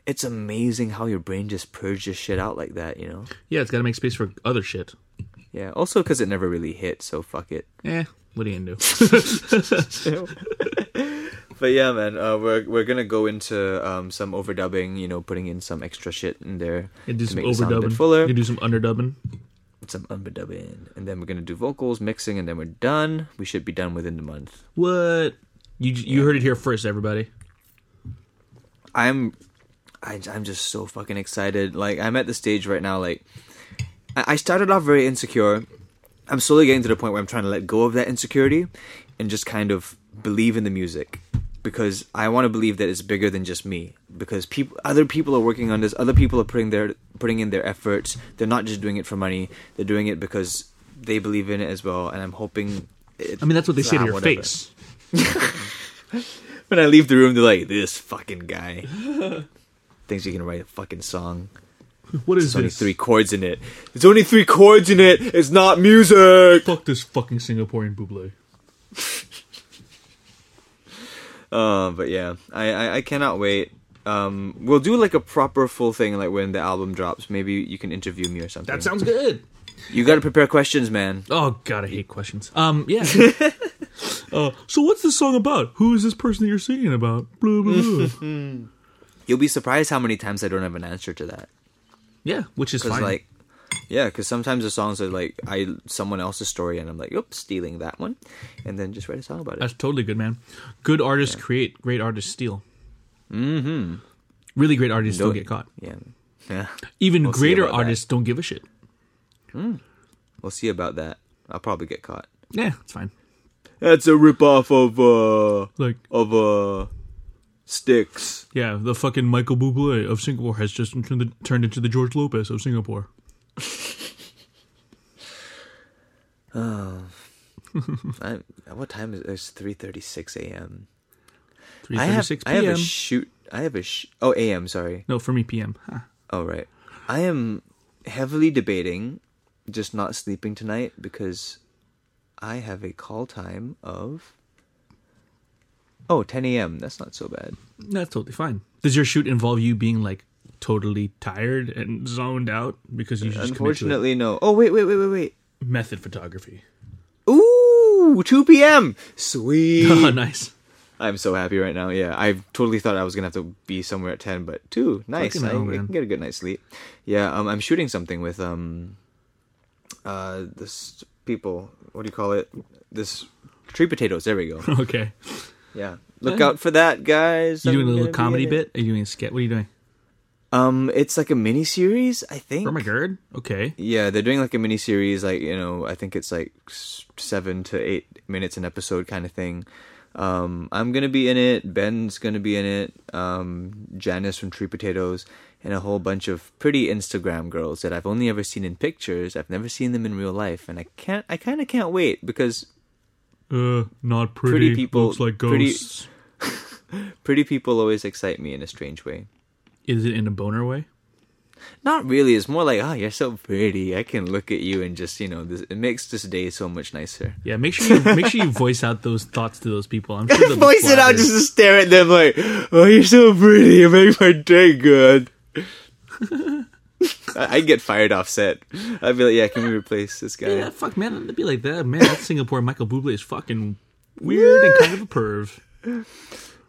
It's amazing how your brain just purges shit out like that, you know. Yeah, it's got to make space for other shit. Yeah. Also, because it never really hit, so fuck it. Eh, what are you gonna do? [LAUGHS] But yeah, man, uh, we're we're gonna go into um, some overdubbing. You know, putting in some extra shit in there You do some make it sound a bit overdubbing. fuller. You do some underdubbing. Some underdubbing, and then we're gonna do vocals, mixing, and then we're done. We should be done within the month. What? You you heard it here first, everybody. I'm, I, I'm just so fucking excited. Like I'm at the stage right now. Like I I started off very insecure. I'm slowly getting to the point where I'm trying to let go of that insecurity and just kind of believe in the music because I want to believe that it's bigger than just me. Because people, other people are working on this. Other people are putting their putting in their efforts. They're not just doing it for money. They're doing it because they believe in it as well. And I'm hoping. It, I mean, that's what they say to your whatever. face. [LAUGHS] When I leave the room, they're like, "This fucking guy thinks he can write a fucking song." What is There's only this? three chords in it. There's only three chords in it. It's not music. Fuck this fucking Singaporean buble. Uh, but yeah, I, I I cannot wait. Um, we'll do like a proper full thing, like when the album drops. Maybe you can interview me or something. That sounds good. You got to prepare questions, man. Oh god, I hate questions. Um, yeah. [LAUGHS] Uh, so what's this song about? Who is this person that you're singing about? Blah blah. blah. [LAUGHS] You'll be surprised how many times I don't have an answer to that. yeah, which is fine. like, yeah, because sometimes the songs are like I someone else's story, and I'm like, oops, stealing that one, and then just write a song about it. That's totally good, man. Good artists create, great artists steal. Mm-hmm. Really great artists don't Don't- get caught. yeah, [LAUGHS] yeah. Even We'll greater about that. artists don't give a shit. We'll see about that. I'll probably get caught. Yeah, it's fine. That's a ripoff of uh Like, of uh sticks. yeah, the fucking Michael Bublé of Singapore has just turned, turned into the George Lopez of Singapore. [LAUGHS] Um, I, what time is it? It's three thirty six a.m. Three I have thirty-six I have a shoot. I have a sh- oh a.m. Sorry. no, for me, p.m. Huh. Oh right. I am heavily debating just not sleeping tonight because I have a call time of oh 10 a.m. That's not so bad. That's totally fine. Does your shoot involve you being like totally tired and zoned out because you just commit to it? Unfortunately, no. Oh wait, wait, wait, wait, wait. method photography? Ooh, 2 p.m. Sweet. [LAUGHS] oh, nice. I'm so happy right now. Yeah, I totally thought I was gonna have to be somewhere at ten, but two, nice. Fucking I, I can get a good night's sleep. Yeah, um, I'm shooting something with um, uh, this people. What do you call it? This tree potatoes. There we go. [LAUGHS] Okay. Yeah, look out for that, guys. You doing a I'm little comedy bit? Are you doing a sketch? What are you doing? Um, it's like a mini series, I think. My god. Okay. Yeah, they're doing like a mini series, like you know, I think it's like seven to eight minutes an episode kind of thing. Um, I'm gonna be in it. Ben's gonna be in it. Um, Janice from Tree Potatoes, and a whole bunch of pretty Instagram girls that I've only ever seen in pictures. I've never seen them in real life, and I can't. I kind of can't wait because Uh, not pretty. Pretty people- Looks like pretty- [LAUGHS] pretty people always excite me in a strange way. Is it in a boner way? Not really. It's more like, oh, you're so pretty. I can look at you and just, you know, this, it makes this day so much nicer. Yeah. Make sure you make sure you [LAUGHS] voice out those thoughts to those people. I'm [LAUGHS] sure voice it out just to stare at them like, oh, you're so pretty. You make my day good. [LAUGHS] I- I'd get fired off set. I'd be like, yeah, can we replace this guy? Yeah, fuck, man. It'd be like that. Man, that Singapore Michael Bublé is fucking weird and kind of a perv.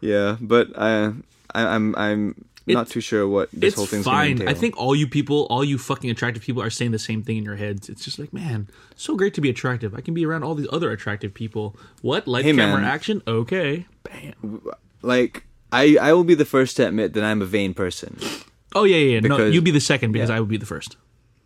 Yeah, but I, I I'm I'm not too sure what this it's whole thing's fine. I think all you people, all you fucking attractive people, are saying the same thing in your heads. It's just like, man, so great to be attractive. I can be around all these other attractive people. What? Light Hey, camera man. action? Okay. Bam. like I I will be the first to admit that I'm a vain person. Oh yeah, yeah. yeah. no, you'd be the second because yeah. I would be the first.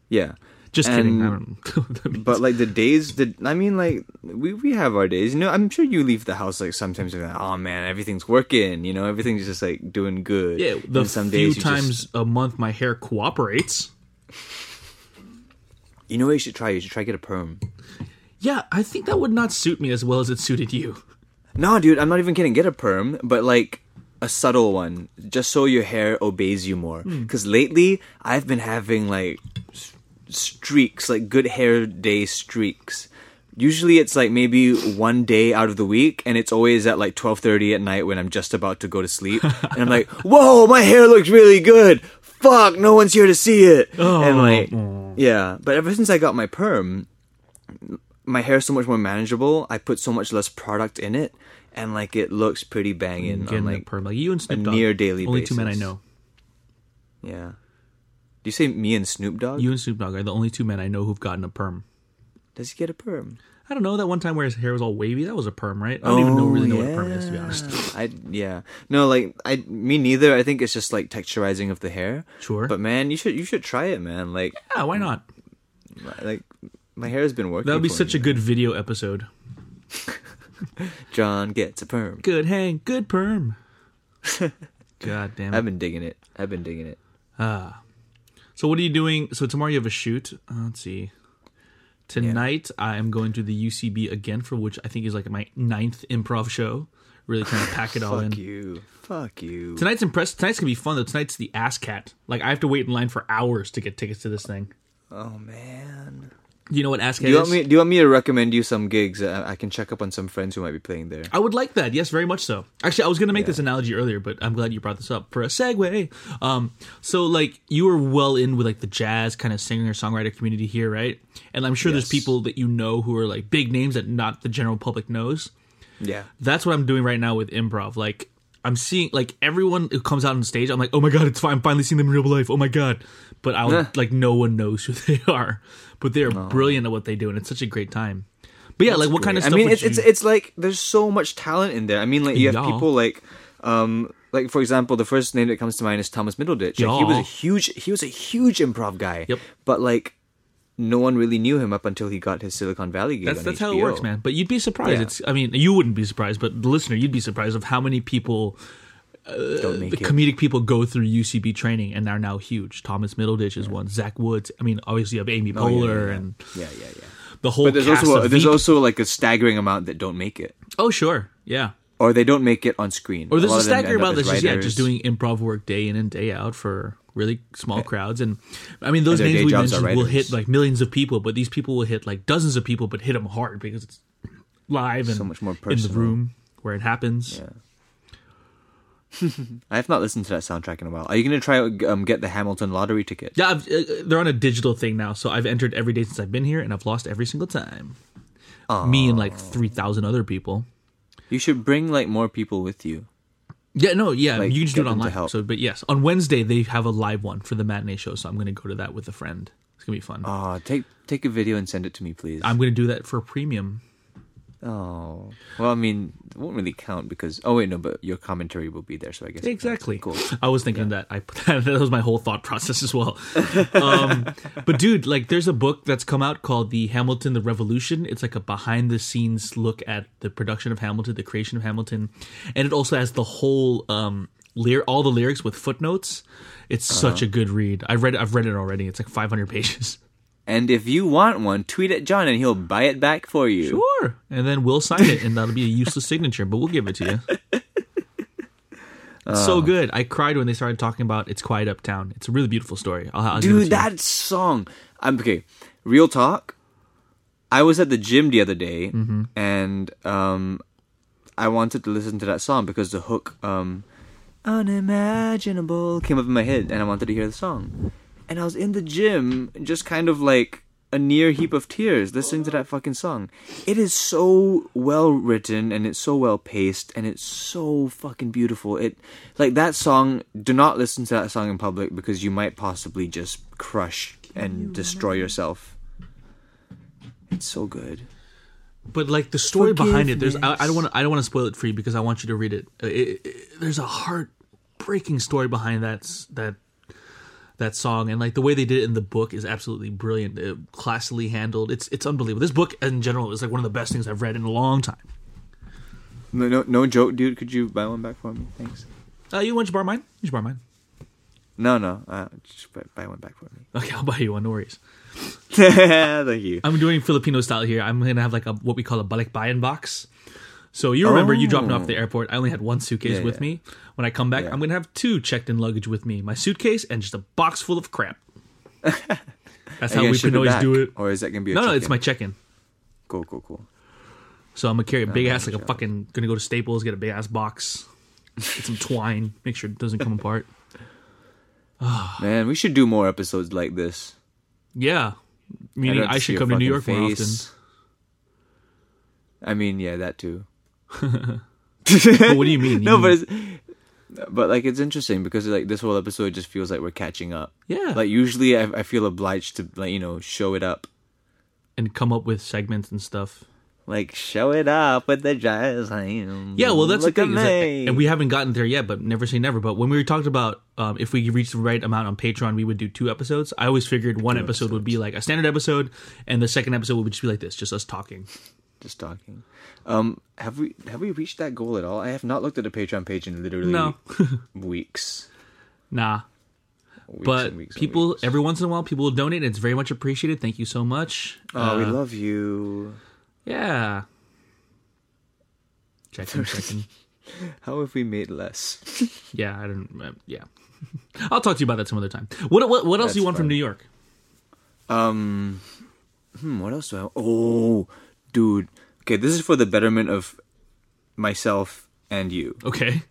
Yeah. Just kidding. And- I don't know. [LAUGHS] what that means. But like the days, I mean, like we we have our days. You know, I'm sure you leave the house like sometimes you're like, oh man, everything's working. You know, everything's just like doing good. yeah, the And some few days times just, a month my hair cooperates. you know what you should try. You should try get a perm. Yeah, I think that would not suit me as well as it suited you. No, dude, I'm not even kidding. Get a perm, but like a subtle one, just so your hair obeys you more. Hmm. Because lately, I've been having like streaks, like good hair day streaks. Usually, it's like maybe one day out of the week, and it's always at like 12:30 at night when I'm just about to go to sleep, and I'm like, [LAUGHS] "Whoa, my hair looks really good." Fuck, no one's here to see it. and oh. like, yeah. But ever since I got my perm, my hair is so much more manageable. I put so much less product in it, and like it looks pretty banging on like, perm, like you and Snoop Dogg, near daily only two men I know. yeah. You say me and Snoop Dogg? You and Snoop Dogg are the only two men I know who've gotten a perm. Does he get a perm? I don't know that one time where his hair was all wavy. That was a perm, right? I don't even know really know what a perm is to be honest. I yeah. No, like I me neither. I think it's just like texturizing of the hair. Sure. But man, you should you should try it, man. Like Yeah, why not? like my hair has been working. That would be such me. a good video episode. [LAUGHS] John gets a perm. Good hang, good perm. [LAUGHS] God damn it. I've been digging it. I've been digging it. Ah. So what are you doing? So tomorrow you have a shoot. Uh, let's see. Tonight I am going to the UCB again, for which I think is like my ninth improv show. Really trying to pack it all in. Fuck you. Fuck you. Tonight's impress. Tonight's gonna be fun though. Tonight's the Ass Cat. Like I have to wait in line for hours to get tickets to this thing. Oh man. Do you know what Ask Do you want me? Do you want me to recommend you some gigs? I, I can check up on some friends who might be playing there. I would like that. Yes, very much so. Actually, I was going to make this analogy earlier, but I'm glad you brought this up for a segue. Um, so like you were well in with like the jazz kind of singer songwriter community here, right? And I'm sure there's people that you know who are like big names that not the general public knows. Yeah. That's what I'm doing right now with improv. Like I'm seeing like everyone who comes out on stage, I'm like, oh my god, it's fine. I'm finally seeing them in real life. Oh my god. But Yeah. like no one knows who [LAUGHS] they are. But they're brilliant at what they do, and it's such a great time. But yeah, like what kind of stuff? I mean, it's, it's you- it's like there's so much talent in there. I mean, like you have people like, um, like for example, the first name that comes to mind is Thomas Middleditch. Like, he was a huge, he was a huge improv guy. Yep. But like, no one really knew him up until he got his Silicon Valley gig. That's that's how it works, man. But you'd be surprised. Yeah. It's I mean, you wouldn't be surprised, but the listener, you'd be surprised of how many people Uh, make the it. comedic people go through UCB training and are now huge. Thomas Middleditch is one. Zach Woods. I mean, obviously you have Amy Oh, yeah, yeah, Poehler yeah. and yeah, yeah, yeah. the whole But there's also there's Veep. also like a staggering amount that don't make it, oh sure, yeah. or they don't make it on screen. Or there's lot a staggering amount stagger end up about as this, just, yeah, just doing improv work day in and day out for really small crowds. And I mean, those names we mentioned will hit like millions of people, but these people will hit like dozens of people, but hit them hard because it's live and So much more in the room where it happens. Yeah. [LAUGHS] I have not listened to that soundtrack in a while. Are you gonna try um, get the Hamilton lottery ticket? Yeah, I've, uh, they're on a digital thing now, so I've entered every day since I've been here, and I've lost every single time. Me and like three thousand other people. You should bring like more people with you. Yeah, no, yeah, Like, you can just do it online. So, but yes, on Wednesday they have a live one for the matinee show, so I'm going to go to that with a friend. It's gonna be fun. Oh, take take a video and send it to me, please. I'm going to do that for premium. Oh, well, I mean, it won't really count because. Oh wait, no, but your commentary will be there, so I guess. Exactly. Cool. I was thinking that. I put that, [LAUGHS] that was my whole thought process as well. Um, but dude, like, there's a book that's come out called "The Hamilton: The Revolution." It's like a behind the scenes look at the production of Hamilton, the creation of Hamilton, and it also has the whole um, lyr- all the lyrics with footnotes. It's such a good read. I've read. I've read it already. It's like 500 pages. And if you want one, tweet at John and he'll buy it back for you. Sure. And then we'll sign it, and that'll be a useless signature, but we'll give it to you. It's so good. I cried when they started talking about "It's Quiet Uptown." It's a really beautiful story. I'll, I'll Dude, that song. I'm okay. Real talk. I was at the gym the other day, Mm-hmm. and um, I wanted to listen to that song because the hook, um, unimaginable, came up in my head, and I wanted to hear the song. And I was in the gym, just kind of like a near heap of tears, listening to that fucking song. It is so well written, and it's so well paced, and it's so fucking beautiful. It like that song. Do not listen to that song in public because you might possibly just crush and destroy yourself. It's so good. but like the story behind it there's I, I don't want to i don't want to spoil it for you because i want you to read it. Uh, it, it- there's a heartbreaking story behind that that that song and like the way they did it in the book is absolutely brilliant uh, classily handled it's it's unbelievable this book in general is like one of the best things i've read in a long time No, no, no joke, dude. Could you buy one back for me? Thanks. uh, you want to borrow mine you should borrow mine No, no. Uh, just buy, buy one back for me. okay i'll buy you one no worries [LAUGHS] Thank you. i'm doing filipino style here i'm gonna have like a what we call a balikbayan box so you remember you dropped me off at the oh. airport. I only had one suitcase Yeah, with yeah. me. When I come back, Yeah. I'm gonna have two checked-in luggage with me: my suitcase and just a box full of crap. [LAUGHS] That's how we can always back? do it. Or is that gonna be a No, no, check-in? it's my check-in. cool, cool, cool. So I'm gonna carry a big ass, good like a fucking, gonna go to Staples, get a big ass box, get some twine, make sure it doesn't come apart. [SIGHS] Man, we should do more episodes like this. Yeah, meaning I'd I should come to New York more often. I mean, yeah, that too. What do you mean? [LAUGHS] no, but it's, but like it's interesting because like this whole episode just feels like we're catching up. yeah, Like usually, I, I feel obliged to like you know show it up, and come up with segments and stuff. like show it up with the jazz hands. Yeah, well, that's Look the thing, that- and we haven't gotten there yet. But never say never. But when we were talked about um, if we reached the right amount on Patreon, we would do two episodes. I always figured one episode would be like a standard episode, and the second episode would just be like this, just us talking. Just talking. Um, have we have we reached that goal at all? I have not looked at the Patreon page in literally No, [LAUGHS] weeks. nah. weeks But and weeks people, weeks. every once in a while, people will donate. and It's very much appreciated. Thank you so much. Oh, we Uh, love you. Yeah. Checking, checking. [LAUGHS] How have we made less? [LAUGHS] Yeah, I don't. Uh, yeah, I'll talk to you about that some other time. What what what else do you That's want from. New York? Um, hmm, what else do I? Oh, dude. Okay, this is for the betterment of myself and you. Okay.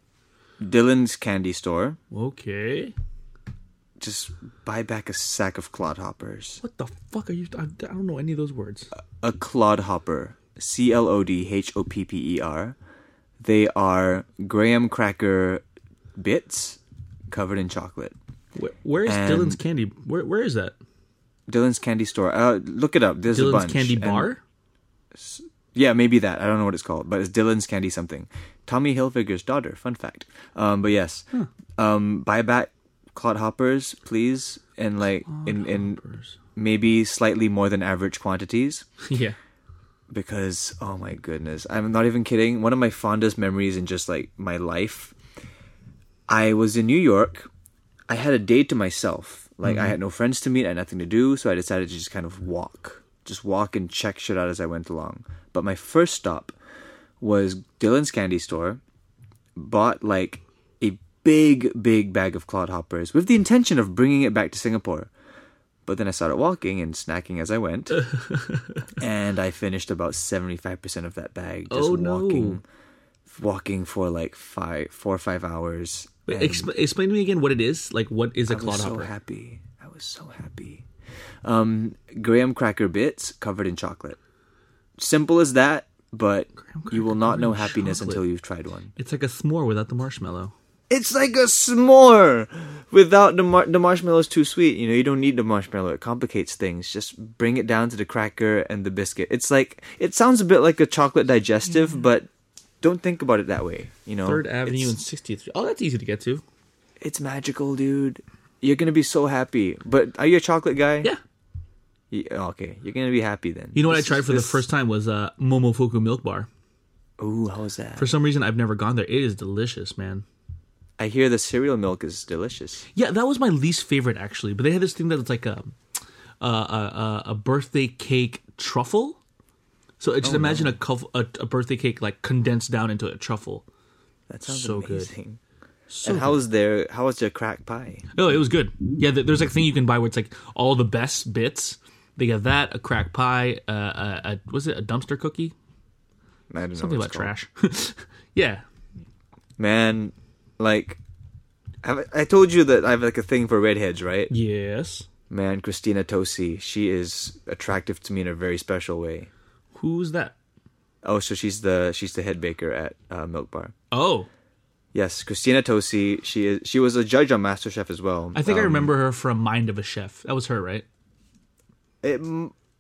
Dylan's Candy Store. Okay. Just buy back a sack of clodhoppers. What the fuck are you? I, I don't know any of those words. A clodhopper. C L O D H O P P E R. They are graham cracker bits covered in chocolate. Where, where is And- Dylan's candy? Where where is that? Dylan's Candy Store. Uh, look it up. There's a Dylan's bunch. Candy And- Bar. Yeah, maybe that. I don't know what it's called, but it's Dylan's Candy something. Tommy Hilfiger's daughter. Fun fact. Um, but yes, um, buy back clodhoppers, please, and like in in maybe slightly more than average quantities. [LAUGHS] yeah. because oh my goodness i'm not even kidding one of my fondest memories in just like my life i was in new york i had a day to myself like i had no friends to meet i had nothing to do so i decided to just kind of walk just walk and check shit out as i went along but my first stop was dylan's candy store bought like a big big bag of clodhoppers with the intention of bringing it back to singapore but then I started walking and snacking as I went, [LAUGHS] and I finished about seventy five percent of that bag. Oh, just Oh, no. walking, walking for like five, four or five hours. Wait, expl- explain to me again what it is. Like, what is a I clodhopper? I was so happy. I was so happy. Um, graham cracker bits covered in chocolate. Simple as that, but you will not know happiness chocolate. until you've tried one. It's like a s'more without the marshmallow. It's like a s'more without the mar- the marshmallow's too sweet. You know, you don't need the marshmallow. It complicates things. Just bring it down to the cracker and the biscuit. It's like it sounds a bit like a chocolate digestive, but don't think about it that way. You know, Third Avenue and It's, 60th Oh, that's easy to get to. it's magical, dude. You're gonna be so happy. But are you a chocolate guy? Yeah. Yeah, okay, you're gonna be happy then. You know what This I tried is- for the first time was uh, Momofuku Milk Bar. Ooh, how was that? For some reason, I've never gone there. It is delicious, man. I hear the cereal milk is delicious. Yeah, that was my least favorite actually. But they had this thing that that's like a a, a, a birthday cake truffle. So Oh, just imagine a, cuff, a a birthday cake like condensed down into a truffle. That sounds So good. Amazing. So and how was their how was their crack pie? Oh, it was good. Yeah, there's like a thing you can buy where it's like all the best bits. They got that, a crack pie, uh, a, a was it a dumpster cookie? I don't know Something what about called. trash. [LAUGHS] yeah, man like have, i told you that i have like a thing for redheads right yes. man christina tosi she is attractive to me in a very special way Who's that? oh so she's the she's the head baker at uh, milk bar Oh, yes christina tosi she is she was a judge on masterchef as well I think I Um, remember her from Mind of a Chef. That was her, right? it,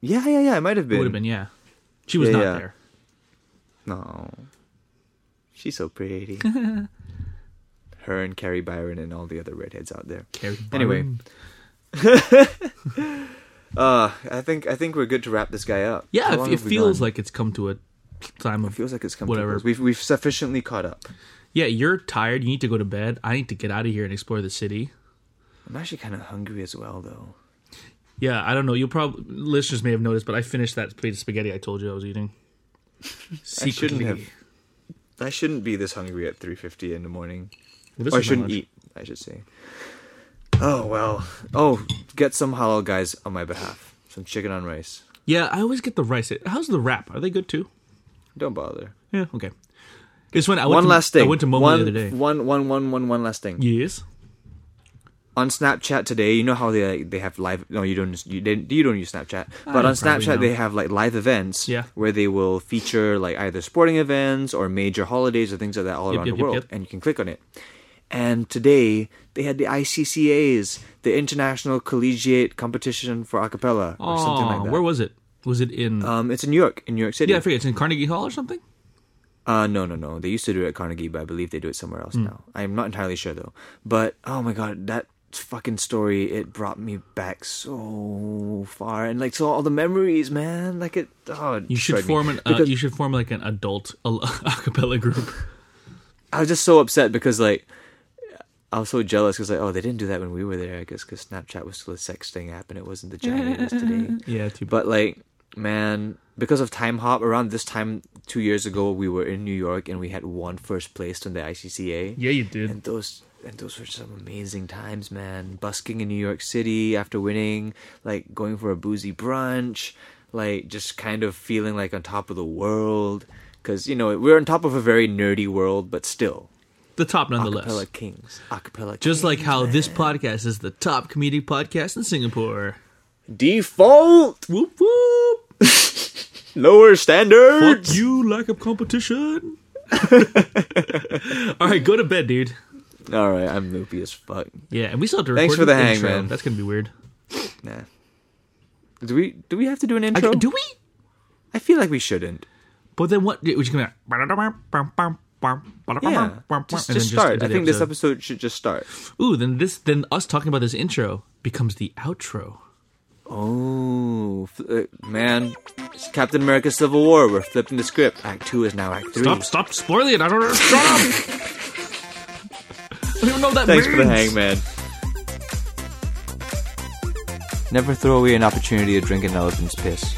yeah yeah yeah it might have been would have been, yeah. She was Yeah, not yeah. there. no she's so pretty [LAUGHS] her and kari byron and all the other redheads out there Kari Anyway. [LAUGHS] Uh i think i think we're good to wrap this guy up yeah, it, it feels like it's come to a time It of feels like it's come Whatever. We've we've sufficiently caught up. Yeah. You're tired. You need to go to bed. I need to get out of here and explore the city. I'm actually kind of hungry as well, though. Yeah, I don't know. You'll probably listeners may have noticed, but I finished that plate of spaghetti I told you I was eating. [LAUGHS] I shouldn't have. I shouldn't be this hungry at 3:50 in the morning. Well, or I shouldn't eat. I should say. Oh well. Oh, get some halal guys on my behalf. Some chicken on rice. Yeah, I always get the rice. How's the wrap? Are they good too? Don't bother. Yeah, okay. This one, I went one to, last thing. I went to Momo one, the other day. One, one, one, one, one last thing. Yes. On Snapchat today, you know how they like, they have live. No, you don't. You didn't. You don't use Snapchat. But on Snapchat, know. they have like live events. Yeah. Where they will feature like either sporting events or major holidays or things like that all Yep, around yep, the yep, world, and you can click on it. And today they had the ICCA's, the International Collegiate Competition for Acapella, or something like that. Where was it? Was it in? um, it's in New York, in New York City. yeah, I forget. It's in Carnegie Hall or something. Uh, no, no, no. They used to do it at Carnegie, but I believe they do it somewhere else Hmm. now. I'm not entirely sure though. But oh my god, that fucking story it brought me back so far, and like so all the memories, man. Like it. Oh, You should form an. Uh, you should form like an adult a, [LAUGHS] acapella group. I was just so upset because like. I was so jealous because like, oh, they didn't do that when we were there. I guess because Snapchat was still a sexting app and it wasn't the giant it is today. [LAUGHS] yeah, too bad. But like, man, because of Timehop, around this time two years ago, we were in New York and we had one first place on the ICCA. Yeah, you did. and those and those were some amazing times, man. Busking in New York City after winning, like going for a boozy brunch, like just kind of feeling like on top of the world. Because you know we're on top of a very nerdy world, but still, the top, nonetheless. acapella kings, acapella. Just like how man. this podcast is the top comedic podcast in Singapore. default. Whoop whoop. [LAUGHS] Lower standards. Fuck you, lack of competition. [LAUGHS] All right, go to bed, dude. All right, I'm loopy as fuck. Yeah, and we still have to record Thanks for the an hang, intro. man. That's gonna be weird. Nah. Do we do we have to do an I, intro? do we? I feel like we shouldn't. But then what? Would you come out? Yeah, just, just start. I think this episode should just start. Ooh, then this, then us talking about this intro becomes the outro. Oh uh, man, it's Captain America: Civil War. We're flipping the script. Act two is now Act three. Stop! Stop spoiling it! I don't know. Shut up! I don't even know what that Thanks means. for the hang, man. Never throw away an opportunity to drink an elephant's piss.